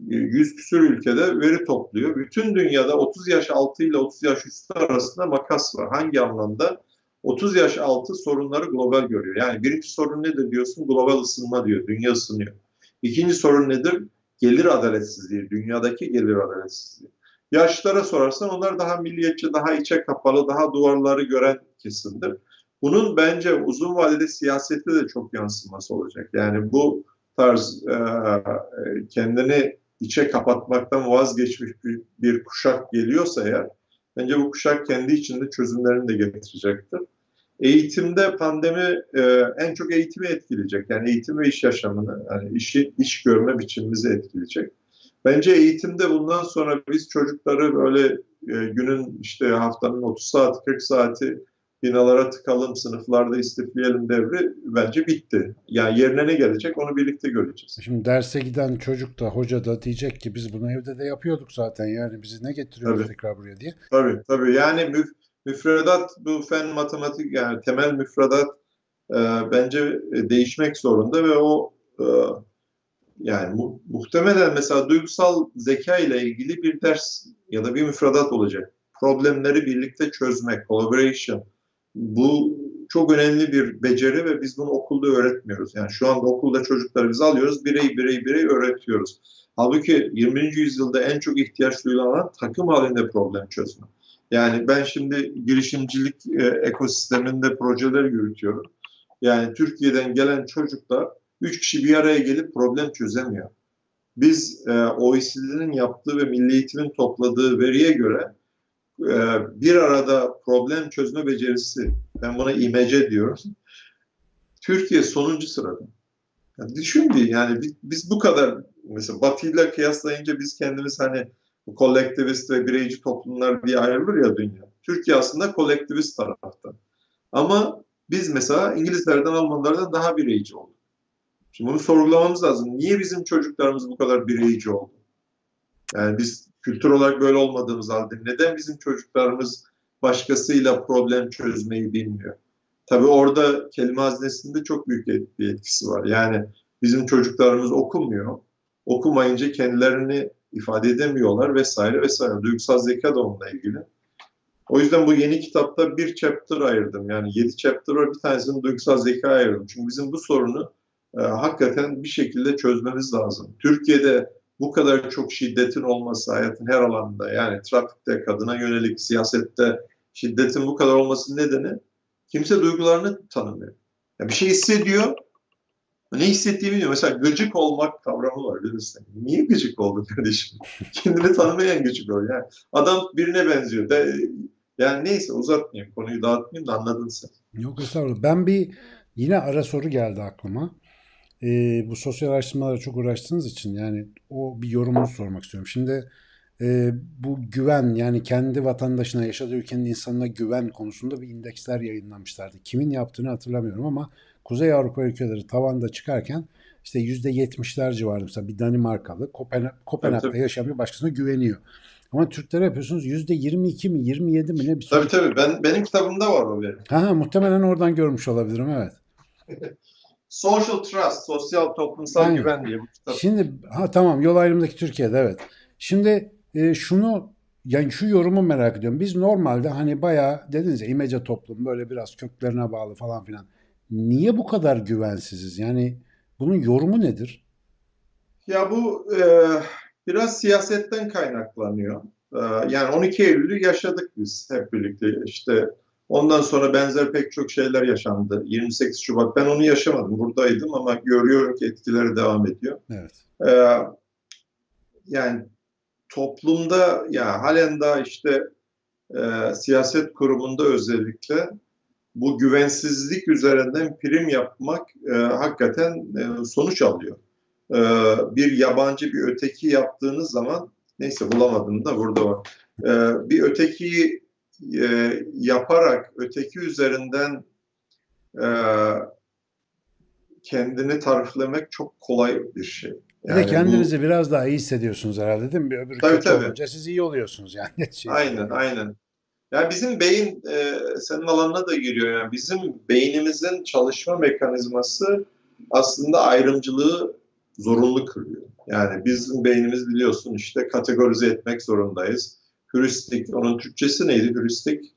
100 ee, küsür ülkede veri topluyor. Bütün dünyada 30 yaş altı ile 30 yaş üstü arasında makas var. Hangi anlamda? 30 yaş altı sorunları global görüyor. Yani birinci sorun nedir diyorsun? Global ısınma diyor. Dünya ısınıyor. İkinci sorun nedir? Gelir adaletsizliği. Dünyadaki gelir adaletsizliği. Yaşlara sorarsan onlar daha milliyetçi, daha içe kapalı, daha duvarları gören kesimdir. Bunun bence uzun vadede siyasette de çok yansıması olacak. Yani bu tarz e, kendini içe kapatmaktan vazgeçmiş bir, bir kuşak geliyorsa eğer, bence bu kuşak kendi içinde çözümlerini de getirecektir. Eğitimde pandemi e, en çok eğitimi etkileyecek. Yani eğitim ve iş yaşamını, yani işi, iş görme biçimimizi etkileyecek. Bence eğitimde bundan sonra biz çocukları böyle e, günün işte haftanın 30 saat 40 saati binalara tıkalım, sınıflarda istifleyelim devri bence bitti. Yani yerine ne gelecek onu birlikte göreceğiz. Şimdi derse giden çocuk da hoca da diyecek ki biz bunu evde de yapıyorduk zaten yani bizi ne getiriyoruz tabii. tekrar buraya diye. Tabii tabii yani müf müfredat bu fen matematik yani temel müfredat e, bence değişmek zorunda ve o e, yani mu muhtemelen mesela duygusal zeka ile ilgili bir ders ya da bir müfredat olacak. Problemleri birlikte çözmek, collaboration, bu çok önemli bir beceri ve biz bunu okulda öğretmiyoruz. Yani şu anda okulda çocukları biz alıyoruz, birey birey birey öğretiyoruz. Halbuki 20. yüzyılda en çok ihtiyaç duyulan takım halinde problem çözme. Yani ben şimdi girişimcilik e, ekosisteminde projeler yürütüyorum. Yani Türkiye'den gelen çocuklar üç kişi bir araya gelip problem çözemiyor. Biz e, OECD'nin yaptığı ve Milli Eğitim'in topladığı veriye göre bir arada problem çözme becerisi, ben buna imece diyorum. Türkiye sonuncu sırada. Yani düşün bir yani biz bu kadar mesela Batı ile kıyaslayınca biz kendimiz hani kolektivist ve bireyci toplumlar diye ayrılır ya dünya. Türkiye aslında kolektivist tarafta. Ama biz mesela İngilizlerden, Almanlardan daha bireyci olduk. Şimdi bunu sorgulamamız lazım. Niye bizim çocuklarımız bu kadar bireyci oldu? Yani biz kültür olarak böyle olmadığımız halde neden bizim çocuklarımız başkasıyla problem çözmeyi bilmiyor? Tabii orada kelime haznesinde çok büyük bir etkisi var. Yani bizim çocuklarımız okumuyor. Okumayınca kendilerini ifade edemiyorlar vesaire vesaire. Duygusal zeka da onunla ilgili. O yüzden bu yeni kitapta bir chapter ayırdım. Yani yedi chapter var. Bir tanesini duygusal zeka ayırdım. Çünkü bizim bu sorunu e, hakikaten bir şekilde çözmemiz lazım. Türkiye'de bu kadar çok şiddetin olması hayatın her alanında yani trafikte, kadına yönelik, siyasette şiddetin bu kadar olması nedeni kimse duygularını tanımıyor. Ya bir şey hissediyor ne hissettiğimi bilmiyor. Mesela gıcık olmak kavramı var bilirsin. Niye gıcık oldun kardeşim? Kendini tanımayan gıcık oluyor. Yani adam birine benziyor. De, yani neyse uzatmayayım konuyu dağıtmayayım da anladın sen. Yok estağfurullah. Ben bir yine ara soru geldi aklıma. Ee, bu sosyal araştırmalara çok uğraştığınız için yani o bir yorumunuzu sormak istiyorum. Şimdi e, bu güven yani kendi vatandaşına yaşadığı ülkenin insanına güven konusunda bir indeksler yayınlamışlardı. Kimin yaptığını hatırlamıyorum ama Kuzey Avrupa ülkeleri tavanda çıkarken işte %70'ler civarında mesela bir Danimarkalı Kopenhag, Kopenhag'da yaşayan bir başkasına güveniyor. Ama Türklere yapıyorsunuz %22 mi 27 mi ne bir Tabii tabii ben, benim kitabımda var o benim. Ha, ha, muhtemelen oradan görmüş olabilirim evet. Social Trust, Sosyal Toplumsal Aynen. Güven diye bu kitap. Şimdi ha tamam yol ayrımındaki Türkiye'de evet. Şimdi e, şunu yani şu yorumu merak ediyorum. Biz normalde hani bayağı dediniz ya imece toplum böyle biraz köklerine bağlı falan filan. Niye bu kadar güvensiziz? Yani bunun yorumu nedir? Ya bu e, biraz siyasetten kaynaklanıyor. E, yani 12 Eylül'ü yaşadık biz hep birlikte. İşte ondan sonra benzer pek çok şeyler yaşandı. 28 Şubat ben onu yaşamadım. Buradaydım ama görüyorum ki etkileri devam ediyor. Evet. E, yani toplumda ya halen daha işte e, siyaset kurumunda özellikle bu güvensizlik üzerinden prim yapmak e, hakikaten e, sonuç alıyor. E, bir yabancı bir öteki yaptığınız zaman neyse bulamadım da burada var. E, bir ötekiyi e, yaparak öteki üzerinden e, kendini tariflemek çok kolay bir şey. Bir de Yani kendinizi biraz daha iyi hissediyorsunuz herhalde değil mi? Bir öbürü Tabii, tabii. olunca siz iyi oluyorsunuz yani. Şey- Aynen, aynen. Ya bizim beyin e, senin alanına da giriyor yani bizim beynimizin çalışma mekanizması aslında ayrımcılığı zorunlu kılıyor. Yani bizim beynimiz biliyorsun işte kategorize etmek zorundayız. Hüristik, onun Türkçesi neydi hüristik?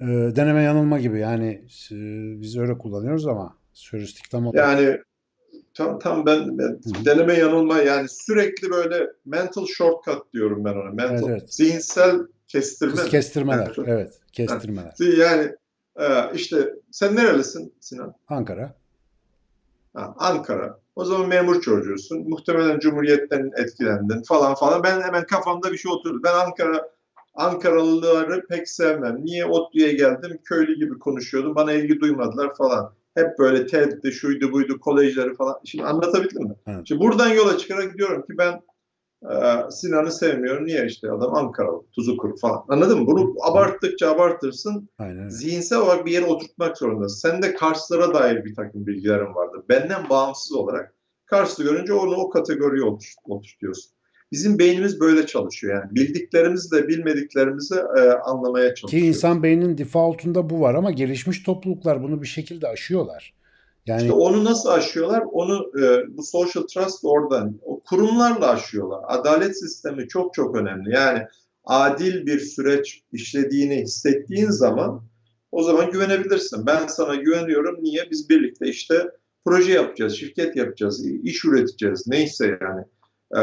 E, deneme yanılma gibi yani e, biz öyle kullanıyoruz ama sürüstik tam o. Yani tam, tam ben, ben Hı. deneme yanılma yani sürekli böyle mental shortcut diyorum ben ona. Mental, Evet, evet. zihinsel kestirme. Kız kestirmeler. Evet, kestirmeler. Yani e, işte sen nerelisin Sinan? Ankara. Ha, Ankara. O zaman memur çocuğusun. Muhtemelen Cumhuriyet'ten etkilendin falan falan. Ben hemen kafamda bir şey oturdu. Ben Ankara Ankaralıları pek sevmem. Niye ODTÜ'ye geldim? Köylü gibi konuşuyordum. Bana ilgi duymadılar falan. Hep böyle TED'di, şuydu buydu, kolejleri falan. Şimdi anlatabildim mi? Evet. Şimdi buradan yola çıkarak diyorum ki ben e, Sinan'ı sevmiyorum. Niye işte adam Ankaralı, tuzu kuru falan. Anladın mı? Bunu abarttıkça abartırsın Aynen zihinsel olarak bir yere oturtmak zorundasın. Sen de Karslara dair bir takım bilgilerin vardır. Benden bağımsız olarak Kars'ı görünce onu o kategoriye otur- oturtuyorsun. Bizim beynimiz böyle çalışıyor yani. Bildiklerimizle bilmediklerimizi e, anlamaya Ki çalışıyor. insan beyninin defaultunda bu var ama gelişmiş topluluklar bunu bir şekilde aşıyorlar. Yani İşte onu nasıl aşıyorlar? Onu e, bu social trust oradan, o kurumlarla aşıyorlar. Adalet sistemi çok çok önemli. Yani adil bir süreç işlediğini hissettiğin zaman o zaman güvenebilirsin. Ben sana güveniyorum. Niye? Biz birlikte işte proje yapacağız, şirket yapacağız, iş üreteceğiz. Neyse yani. E,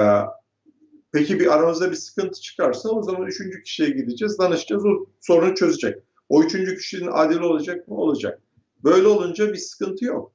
peki bir aramızda bir sıkıntı çıkarsa o zaman üçüncü kişiye gideceğiz, danışacağız. O sorunu çözecek. O üçüncü kişinin adil olacak mı? Olacak. Böyle olunca bir sıkıntı yok.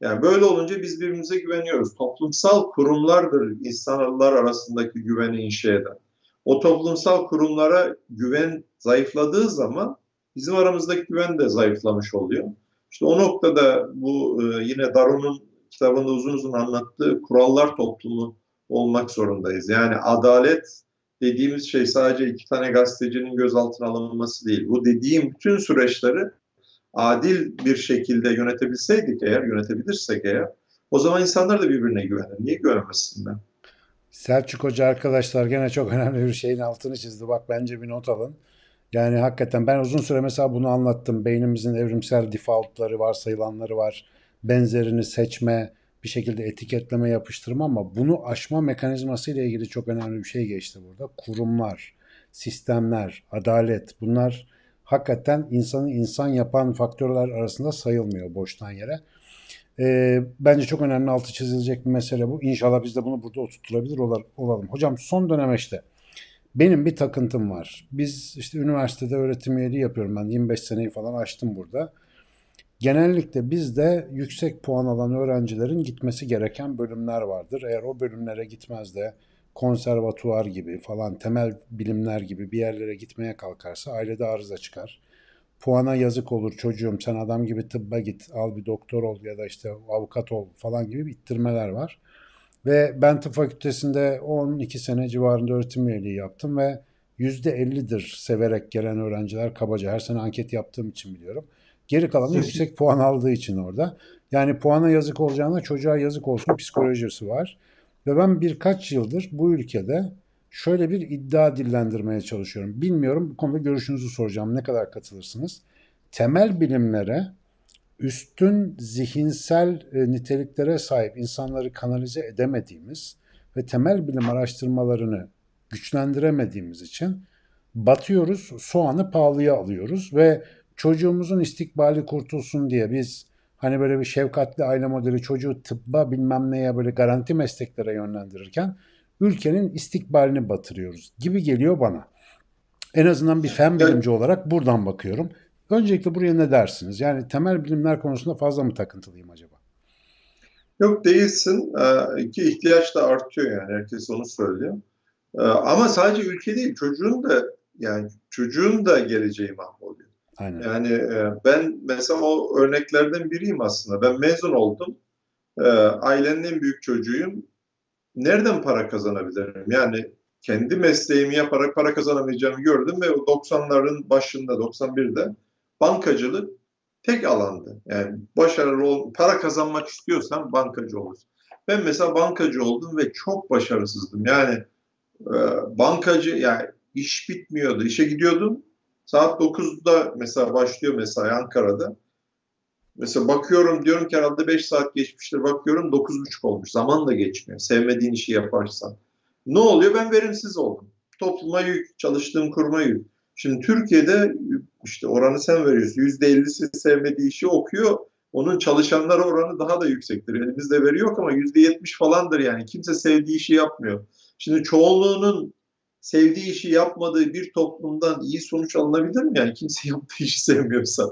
Yani böyle olunca biz birbirimize güveniyoruz. Toplumsal kurumlardır insanlar arasındaki güveni inşa eden. O toplumsal kurumlara güven zayıfladığı zaman bizim aramızdaki güven de zayıflamış oluyor. İşte o noktada bu e, yine Darun'un kitabında uzun uzun anlattığı kurallar toplumu olmak zorundayız. Yani adalet dediğimiz şey sadece iki tane gazetecinin gözaltına alınması değil. Bu dediğim bütün süreçleri adil bir şekilde yönetebilseydik eğer, yönetebilirsek eğer, o zaman insanlar da birbirine güvenir. Niye güvenmesinler? Selçuk Hoca arkadaşlar gene çok önemli bir şeyin altını çizdi. Bak bence bir not alın. Yani hakikaten ben uzun süre mesela bunu anlattım. Beynimizin evrimsel defaultları, varsayılanları var. Benzerini seçme, bir şekilde etiketleme, yapıştırma ama bunu aşma mekanizması ile ilgili çok önemli bir şey geçti burada. Kurumlar, sistemler, adalet bunlar hakikaten insanı insan yapan faktörler arasında sayılmıyor boştan yere. E, bence çok önemli altı çizilecek bir mesele bu. İnşallah biz de bunu burada oturtulabilir olalım. Hocam son dönem işte benim bir takıntım var. Biz işte üniversitede öğretim üyeliği yapıyorum ben 25 seneyi falan açtım burada. Genellikle bizde yüksek puan alan öğrencilerin gitmesi gereken bölümler vardır. Eğer o bölümlere gitmez de konservatuvar gibi falan temel bilimler gibi bir yerlere gitmeye kalkarsa ailede arıza çıkar. Puana yazık olur çocuğum sen adam gibi tıbba git al bir doktor ol ya da işte avukat ol falan gibi ittirmeler var. Ve ben tıp fakültesinde 12 sene civarında öğretim üyeliği yaptım ve %50'dir severek gelen öğrenciler kabaca. Her sene anket yaptığım için biliyorum. Geri kalanı yüksek puan aldığı için orada. Yani puana yazık olacağına çocuğa yazık olsun psikolojisi var. Ve ben birkaç yıldır bu ülkede şöyle bir iddia dillendirmeye çalışıyorum. Bilmiyorum bu konuda görüşünüzü soracağım. Ne kadar katılırsınız? Temel bilimlere üstün zihinsel e, niteliklere sahip insanları kanalize edemediğimiz ve temel bilim araştırmalarını güçlendiremediğimiz için batıyoruz, soğanı pahalıya alıyoruz ve çocuğumuzun istikbali kurtulsun diye biz hani böyle bir şefkatli aile modeli çocuğu tıbba bilmem neye böyle garanti mesleklere yönlendirirken ülkenin istikbalini batırıyoruz gibi geliyor bana. En azından bir fen bilimci olarak buradan bakıyorum. Öncelikle buraya ne dersiniz? Yani temel bilimler konusunda fazla mı takıntılıyım acaba? Yok değilsin. Ee, ki ihtiyaç da artıyor yani. Herkes onu söylüyor. Ee, ama sadece ülke değil. Çocuğun da yani çocuğun da geleceği mahvoluyor. Aynen. Yani e, ben mesela o örneklerden biriyim aslında. Ben mezun oldum. E, ailenin en büyük çocuğuyum. Nereden para kazanabilirim? Yani kendi mesleğimi yaparak para kazanamayacağımı gördüm ve 90'ların başında, 91'de bankacılık tek alandı. Yani başarılı ol, para kazanmak istiyorsan bankacı olursun. Ben mesela bankacı oldum ve çok başarısızdım. Yani e, bankacı yani iş bitmiyordu. İşe gidiyordum. Saat 9'da mesela başlıyor mesai Ankara'da. Mesela bakıyorum diyorum ki herhalde 5 saat geçmiştir. Bakıyorum 9.30 olmuş. Zaman da geçmiyor. Sevmediğin işi yaparsan. Ne oluyor? Ben verimsiz oldum. Topluma yük, çalıştığım kuruma yük. Şimdi Türkiye'de işte oranı sen veriyorsun. Yüzde ellisi sevmediği işi okuyor. Onun çalışanlar oranı daha da yüksektir. Elimizde veri yok ama yüzde yetmiş falandır yani. Kimse sevdiği işi yapmıyor. Şimdi çoğunluğunun sevdiği işi yapmadığı bir toplumdan iyi sonuç alınabilir mi? Yani kimse yaptığı işi sevmiyorsa.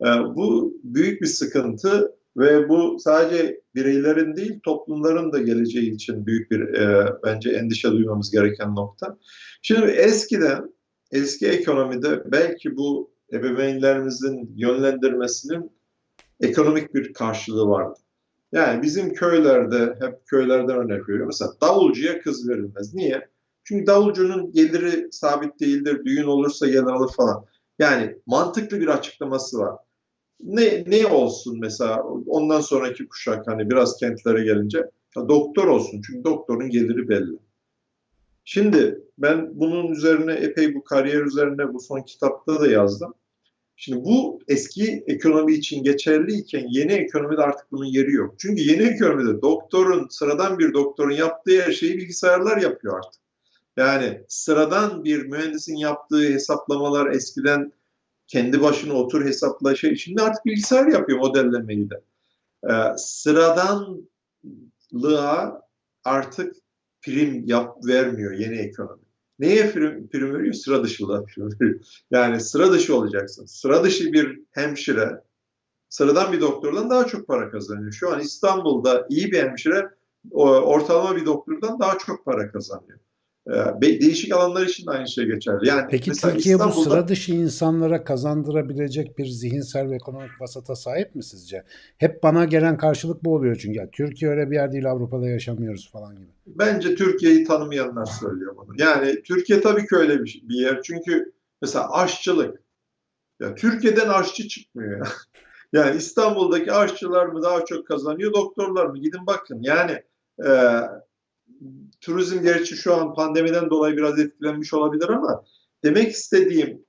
Ee, bu büyük bir sıkıntı ve bu sadece bireylerin değil toplumların da geleceği için büyük bir e, bence endişe duymamız gereken nokta. Şimdi eskiden eski ekonomide belki bu ebeveynlerimizin yönlendirmesinin ekonomik bir karşılığı vardı. Yani bizim köylerde, hep köylerden örnek veriyorum. Mesela davulcuya kız verilmez. Niye? Çünkü davulcunun geliri sabit değildir, düğün olursa gelir alır falan. Yani mantıklı bir açıklaması var. Ne, ne olsun mesela ondan sonraki kuşak hani biraz kentlere gelince doktor olsun çünkü doktorun geliri belli. Şimdi ben bunun üzerine epey bu kariyer üzerine bu son kitapta da yazdım. Şimdi bu eski ekonomi için geçerliyken yeni ekonomide artık bunun yeri yok. Çünkü yeni ekonomide doktorun, sıradan bir doktorun yaptığı her şeyi bilgisayarlar yapıyor artık. Yani sıradan bir mühendisin yaptığı hesaplamalar eskiden kendi başına otur hesapla şey. Şimdi artık bilgisayar yapıyor modellemeyi de. Ee, sıradanlığa artık prim yap vermiyor yeni ekonomi. Neye prim, prim veriyor? Sıra dışılığa. Yani sıra dışı olacaksın. Sıra dışı bir hemşire sıradan bir doktordan daha çok para kazanıyor. Şu an İstanbul'da iyi bir hemşire ortalama bir doktordan daha çok para kazanıyor. Ee, değişik alanlar için de aynı şey geçerli. Yani Peki Türkiye bu sıra dışı insanlara kazandırabilecek bir zihinsel ve ekonomik vasata sahip mi sizce? Hep bana gelen karşılık bu oluyor çünkü. Ya, Türkiye öyle bir yer değil Avrupa'da yaşamıyoruz falan gibi. Bence Türkiye'yi tanımayanlar söylüyor bunu. Yani Türkiye tabii ki öyle bir, bir yer. Çünkü mesela aşçılık. Ya Türkiye'den aşçı çıkmıyor ya. Yani İstanbul'daki aşçılar mı daha çok kazanıyor, doktorlar mı? Gidin bakın. Yani e, turizm gerçi şu an pandemiden dolayı biraz etkilenmiş olabilir ama demek istediğim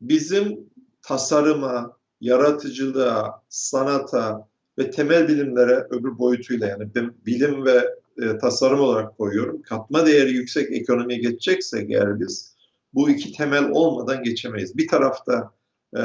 bizim tasarıma, yaratıcılığa, sanata ve temel bilimlere öbür boyutuyla yani bilim ve e, tasarım olarak koyuyorum. Katma değeri yüksek ekonomiye geçeceksek eğer biz Bu iki temel olmadan geçemeyiz. Bir tarafta e,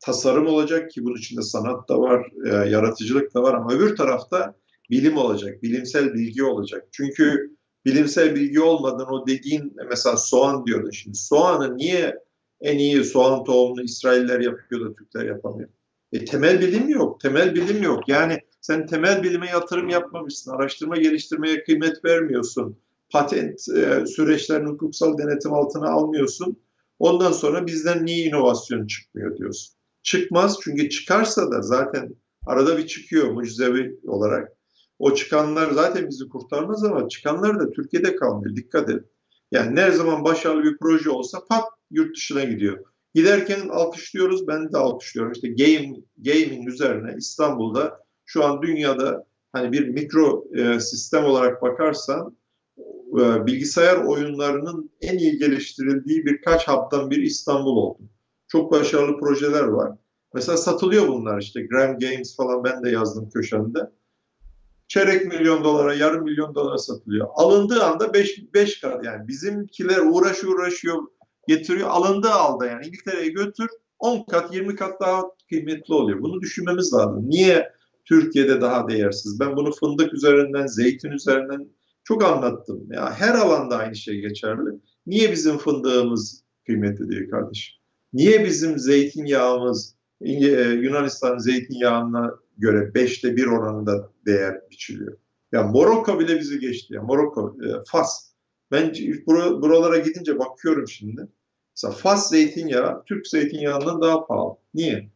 tasarım olacak ki bunun içinde sanat da var, e, yaratıcılık da var ama öbür tarafta bilim olacak, bilimsel bilgi olacak. Çünkü bilimsel bilgi olmadan o dediğin mesela soğan diyordun şimdi. Soğanı niye en iyi soğan tohumunu İsrailler yapıyor da Türkler yapamıyor? E, temel bilim yok, temel bilim yok. Yani sen temel bilime yatırım yapmamışsın, araştırma geliştirmeye kıymet vermiyorsun, patent e, süreçlerini hukuksal denetim altına almıyorsun. Ondan sonra bizden niye inovasyon çıkmıyor diyorsun. Çıkmaz çünkü çıkarsa da zaten arada bir çıkıyor mucizevi olarak. O çıkanlar zaten bizi kurtarmaz ama çıkanlar da Türkiye'de kalmıyor. Dikkat edin. Yani ne zaman başarılı bir proje olsa pat yurt dışına gidiyor. Giderken alkışlıyoruz, ben de alkışlıyorum. İşte game, gaming üzerine İstanbul'da şu an dünyada hani bir mikro e, sistem olarak bakarsan e, bilgisayar oyunlarının en iyi geliştirildiği birkaç hub'dan biri İstanbul oldu. Çok başarılı projeler var. Mesela satılıyor bunlar işte Gram Games falan ben de yazdım köşemde. Çeyrek milyon dolara, yarım milyon dolara satılıyor. Alındığı anda 5 5 kat yani bizimkiler uğraşıyor uğraşıyor getiriyor. Alındığı alda yani İngiltere'ye götür 10 kat 20 kat daha kıymetli oluyor. Bunu düşünmemiz lazım. Niye Türkiye'de daha değersiz? Ben bunu fındık üzerinden, zeytin üzerinden çok anlattım. Ya her alanda aynı şey geçerli. Niye bizim fındığımız kıymetli değil kardeşim? Niye bizim zeytinyağımız e, Yunanistan zeytinyağına göre beşte bir oranında değer biçiliyor? Ya Morokko bile bizi geçti. Ya Morokko, e, Fas. Ben buralara gidince bakıyorum şimdi. Mesela Fas zeytinyağı Türk zeytinyağından daha pahalı. Niye?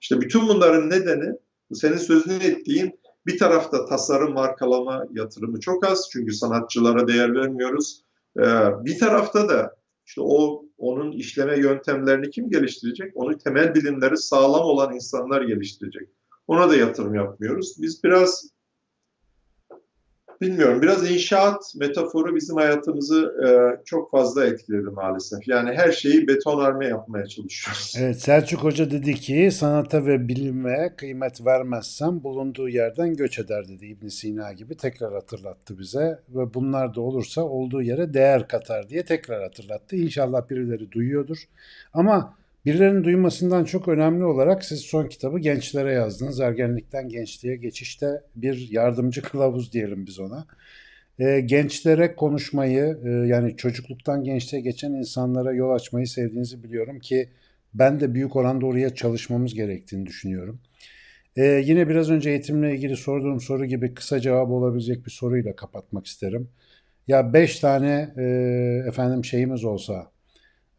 İşte bütün bunların nedeni senin sözünü ettiğin bir tarafta tasarım, markalama yatırımı çok az çünkü sanatçılara değer vermiyoruz. Ee, bir tarafta da işte o onun işleme yöntemlerini kim geliştirecek? Onu temel bilimleri sağlam olan insanlar geliştirecek. Ona da yatırım yapmıyoruz. Biz biraz bilmiyorum biraz inşaat metaforu bizim hayatımızı e, çok fazla etkiledi maalesef. Yani her şeyi betonarme yapmaya çalışıyoruz. Evet Selçuk Hoca dedi ki sanata ve bilime kıymet vermezsem bulunduğu yerden göç eder dedi İbn Sina gibi tekrar hatırlattı bize ve bunlar da olursa olduğu yere değer katar diye tekrar hatırlattı. İnşallah birileri duyuyordur. Ama Birilerinin duymasından çok önemli olarak siz son kitabı gençlere yazdınız. Ergenlikten gençliğe geçişte bir yardımcı kılavuz diyelim biz ona. E, gençlere konuşmayı e, yani çocukluktan gençliğe geçen insanlara yol açmayı sevdiğinizi biliyorum ki ben de büyük oranda oraya çalışmamız gerektiğini düşünüyorum. E, yine biraz önce eğitimle ilgili sorduğum soru gibi kısa cevap olabilecek bir soruyla kapatmak isterim. Ya beş tane e, efendim şeyimiz olsa,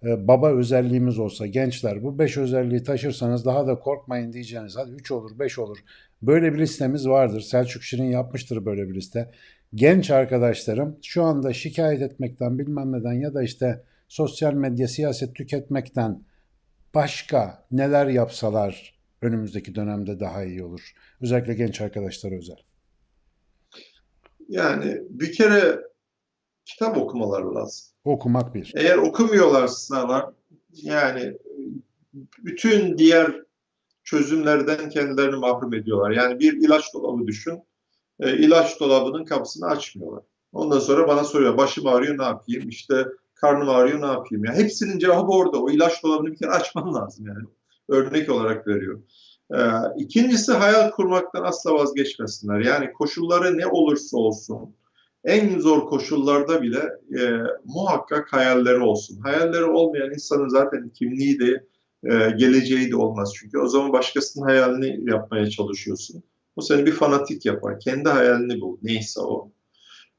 baba özelliğimiz olsa gençler bu beş özelliği taşırsanız daha da korkmayın diyeceğiniz hadi üç olur beş olur. Böyle bir listemiz vardır. Selçuk Şirin yapmıştır böyle bir liste. Genç arkadaşlarım şu anda şikayet etmekten bilmem neden ya da işte sosyal medya siyaset tüketmekten başka neler yapsalar önümüzdeki dönemde daha iyi olur. Özellikle genç arkadaşlar özel. Yani bir kere kitap okumaları lazım. Okumak bir. Eğer okumuyorlarsa yani bütün diğer çözümlerden kendilerini mahrum ediyorlar. Yani bir ilaç dolabı düşün. E, ilaç dolabının kapısını açmıyorlar. Ondan sonra bana soruyor başım ağrıyor ne yapayım? İşte karnım ağrıyor ne yapayım? Yani hepsinin cevabı orada. O ilaç dolabını bir kere açman lazım yani. Örnek olarak veriyorum. Ee, ikincisi hayal kurmaktan asla vazgeçmesinler. Yani koşulları ne olursa olsun en zor koşullarda bile e, muhakkak hayalleri olsun. Hayalleri olmayan insanın zaten kimliği de e, geleceği de olmaz. Çünkü o zaman başkasının hayalini yapmaya çalışıyorsun. Bu seni bir fanatik yapar. Kendi hayalini bul. Neyse o.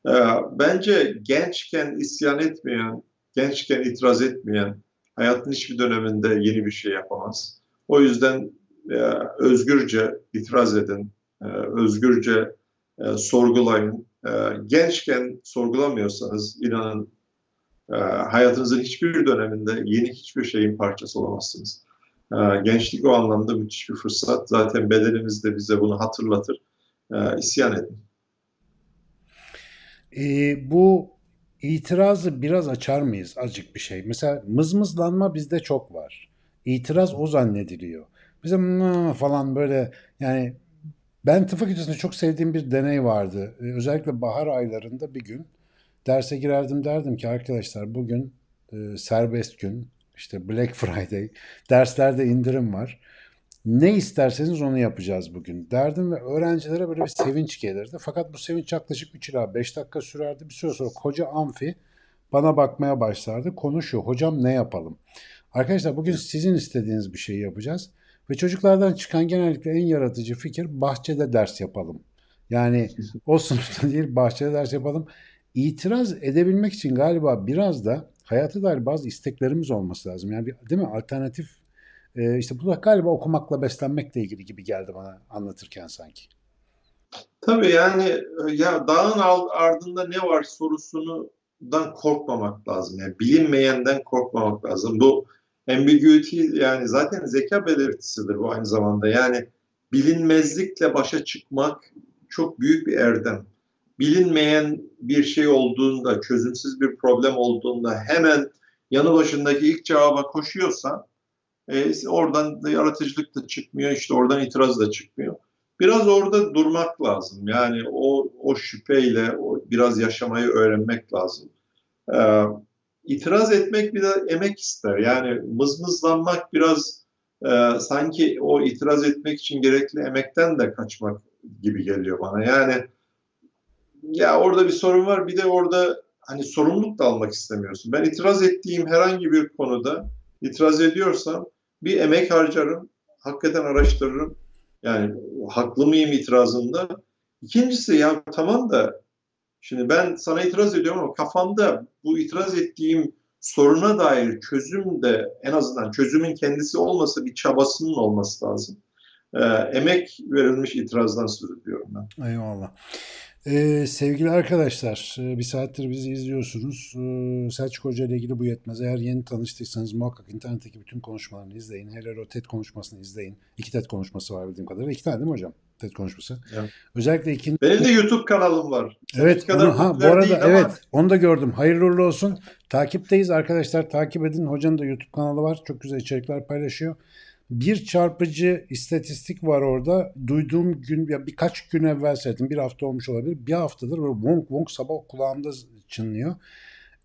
E, bence gençken isyan etmeyen, gençken itiraz etmeyen hayatın hiçbir döneminde yeni bir şey yapamaz. O yüzden e, özgürce itiraz edin, e, özgürce e, sorgulayın, e, gençken sorgulamıyorsanız inanın e, hayatınızın hiçbir döneminde yeni hiçbir şeyin parçası olamazsınız. E, gençlik o anlamda müthiş bir fırsat. Zaten bedenimiz de bize bunu hatırlatır. E, isyan edin. E, bu itirazı biraz açar mıyız? Azıcık bir şey. Mesela mızmızlanma bizde çok var. İtiraz o zannediliyor. Bizim falan böyle yani ben tıp fakültesinde çok sevdiğim bir deney vardı. Ee, özellikle bahar aylarında bir gün derse girerdim derdim ki arkadaşlar bugün e, serbest gün, işte Black Friday, derslerde indirim var. Ne isterseniz onu yapacağız bugün derdim ve öğrencilere böyle bir sevinç gelirdi. Fakat bu sevinç yaklaşık 3 ila 5 dakika sürerdi. Bir süre sonra koca amfi bana bakmaya başlardı. Konu şu, hocam ne yapalım? Arkadaşlar bugün sizin istediğiniz bir şeyi yapacağız. Ve çocuklardan çıkan genellikle en yaratıcı fikir bahçede ders yapalım. Yani o sınıfta değil bahçede ders yapalım. İtiraz edebilmek için galiba biraz da hayata dair bazı isteklerimiz olması lazım. Yani bir, değil mi? Alternatif e, işte bu da galiba okumakla beslenmekle ilgili gibi geldi bana anlatırken sanki. Tabii yani ya dağın ardında ne var sorusundan korkmamak lazım. Yani bilinmeyenden korkmamak lazım. Bu ambiguity yani zaten zeka belirtisidir bu aynı zamanda. Yani bilinmezlikle başa çıkmak çok büyük bir erdem. Bilinmeyen bir şey olduğunda, çözümsüz bir problem olduğunda hemen yanı başındaki ilk cevaba koşuyorsan e, oradan da yaratıcılık da çıkmıyor, işte oradan itiraz da çıkmıyor. Biraz orada durmak lazım. Yani o, o şüpheyle o biraz yaşamayı öğrenmek lazım. Ee, itiraz etmek bir de emek ister. Yani mızmızlanmak biraz e, sanki o itiraz etmek için gerekli emekten de kaçmak gibi geliyor bana. Yani ya orada bir sorun var bir de orada hani sorumluluk da almak istemiyorsun. Ben itiraz ettiğim herhangi bir konuda itiraz ediyorsam bir emek harcarım, hakikaten araştırırım. Yani haklı mıyım itirazında? İkincisi ya tamam da şimdi ben sana itiraz ediyorum ama kafamda bu itiraz ettiğim soruna dair çözüm de en azından çözümün kendisi olmasa bir çabasının olması lazım. Ee, emek verilmiş itirazdan söz ediyorum ben. Eyvallah. Ee, sevgili arkadaşlar, e, bir saattir bizi izliyorsunuz. Ee, Selçuk Hoca ile ilgili bu yetmez. Eğer yeni tanıştıysanız muhakkak internetteki bütün konuşmalarını izleyin. Hele o TED konuşmasını izleyin. İki TED konuşması var bildiğim kadarıyla. İki tane değil mi hocam? TED konuşması. Evet. Özellikle ikinci... Benim de YouTube kanalım var. Evet, onu, ha, bu arada evet, ama... onu da gördüm. Hayırlı uğurlu olsun. Takipteyiz arkadaşlar. Takip edin. Hocanın da YouTube kanalı var. Çok güzel içerikler paylaşıyor bir çarpıcı istatistik var orada. Duyduğum gün ya birkaç gün evvel seyrettim. Bir hafta olmuş olabilir. Bir haftadır böyle wonk wonk sabah kulağımda çınlıyor.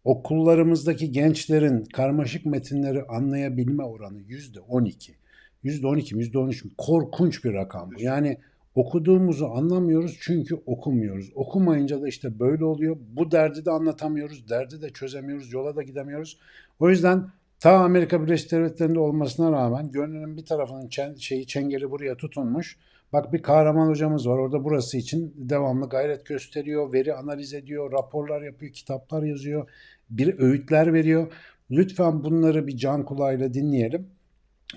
Okullarımızdaki gençlerin karmaşık metinleri anlayabilme oranı yüzde on iki. Yüzde on iki, yüzde on üç. Korkunç bir rakam bu. Yani okuduğumuzu anlamıyoruz çünkü okumuyoruz. Okumayınca da işte böyle oluyor. Bu derdi de anlatamıyoruz, derdi de çözemiyoruz, yola da gidemiyoruz. O yüzden Ta Amerika Birleşik Devletleri'nde olmasına rağmen gönlünün bir tarafının çen, şeyi çengeli buraya tutunmuş. Bak bir kahraman hocamız var orada burası için devamlı gayret gösteriyor, veri analiz ediyor, raporlar yapıyor, kitaplar yazıyor, bir öğütler veriyor. Lütfen bunları bir can kulağıyla dinleyelim.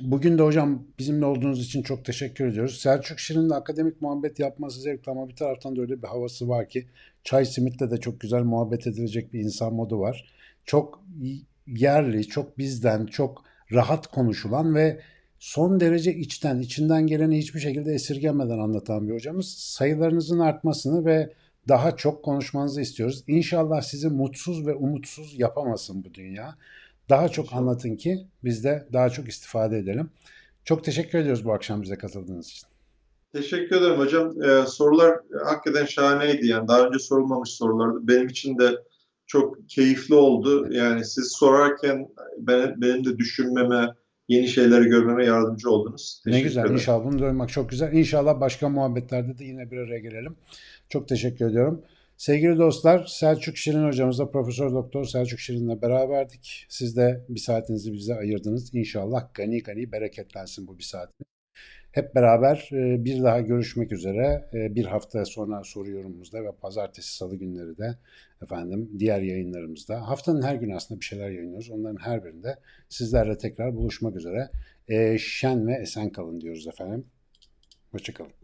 Bugün de hocam bizimle olduğunuz için çok teşekkür ediyoruz. Selçuk Şirin'le akademik muhabbet yapması zevkli ama bir taraftan da öyle bir havası var ki Çay Simit'le de çok güzel muhabbet edilecek bir insan modu var. Çok yerli, çok bizden, çok rahat konuşulan ve son derece içten, içinden geleni hiçbir şekilde esirgemeden anlatan bir hocamız. Sayılarınızın artmasını ve daha çok konuşmanızı istiyoruz. İnşallah sizi mutsuz ve umutsuz yapamasın bu dünya. Daha çok İnşallah. anlatın ki biz de daha çok istifade edelim. Çok teşekkür ediyoruz bu akşam bize katıldığınız için. Teşekkür ederim hocam. Ee, sorular hakikaten şahaneydi. Yani daha önce sorulmamış sorulardı. Benim için de çok keyifli oldu. Yani siz sorarken ben, benim de düşünmeme, yeni şeyleri görmeme yardımcı oldunuz. Teşekkür ne güzel. Ederim. İnşallah bunu duymak çok güzel. İnşallah başka muhabbetlerde de yine bir araya gelelim. Çok teşekkür ediyorum. Sevgili dostlar, Selçuk Şirin hocamızla Profesör Doktor Selçuk Şirin'le beraberdik. Siz de bir saatinizi bize ayırdınız. İnşallah gani gani bereketlensin bu bir saat. Hep beraber e, bir daha görüşmek üzere. E, bir hafta sonra soru yorumumuzda ve pazartesi salı günleri de efendim diğer yayınlarımızda. Haftanın her günü aslında bir şeyler yayınlıyoruz. Onların her birinde sizlerle tekrar buluşmak üzere. E, şen ve esen kalın diyoruz efendim. Hoşçakalın.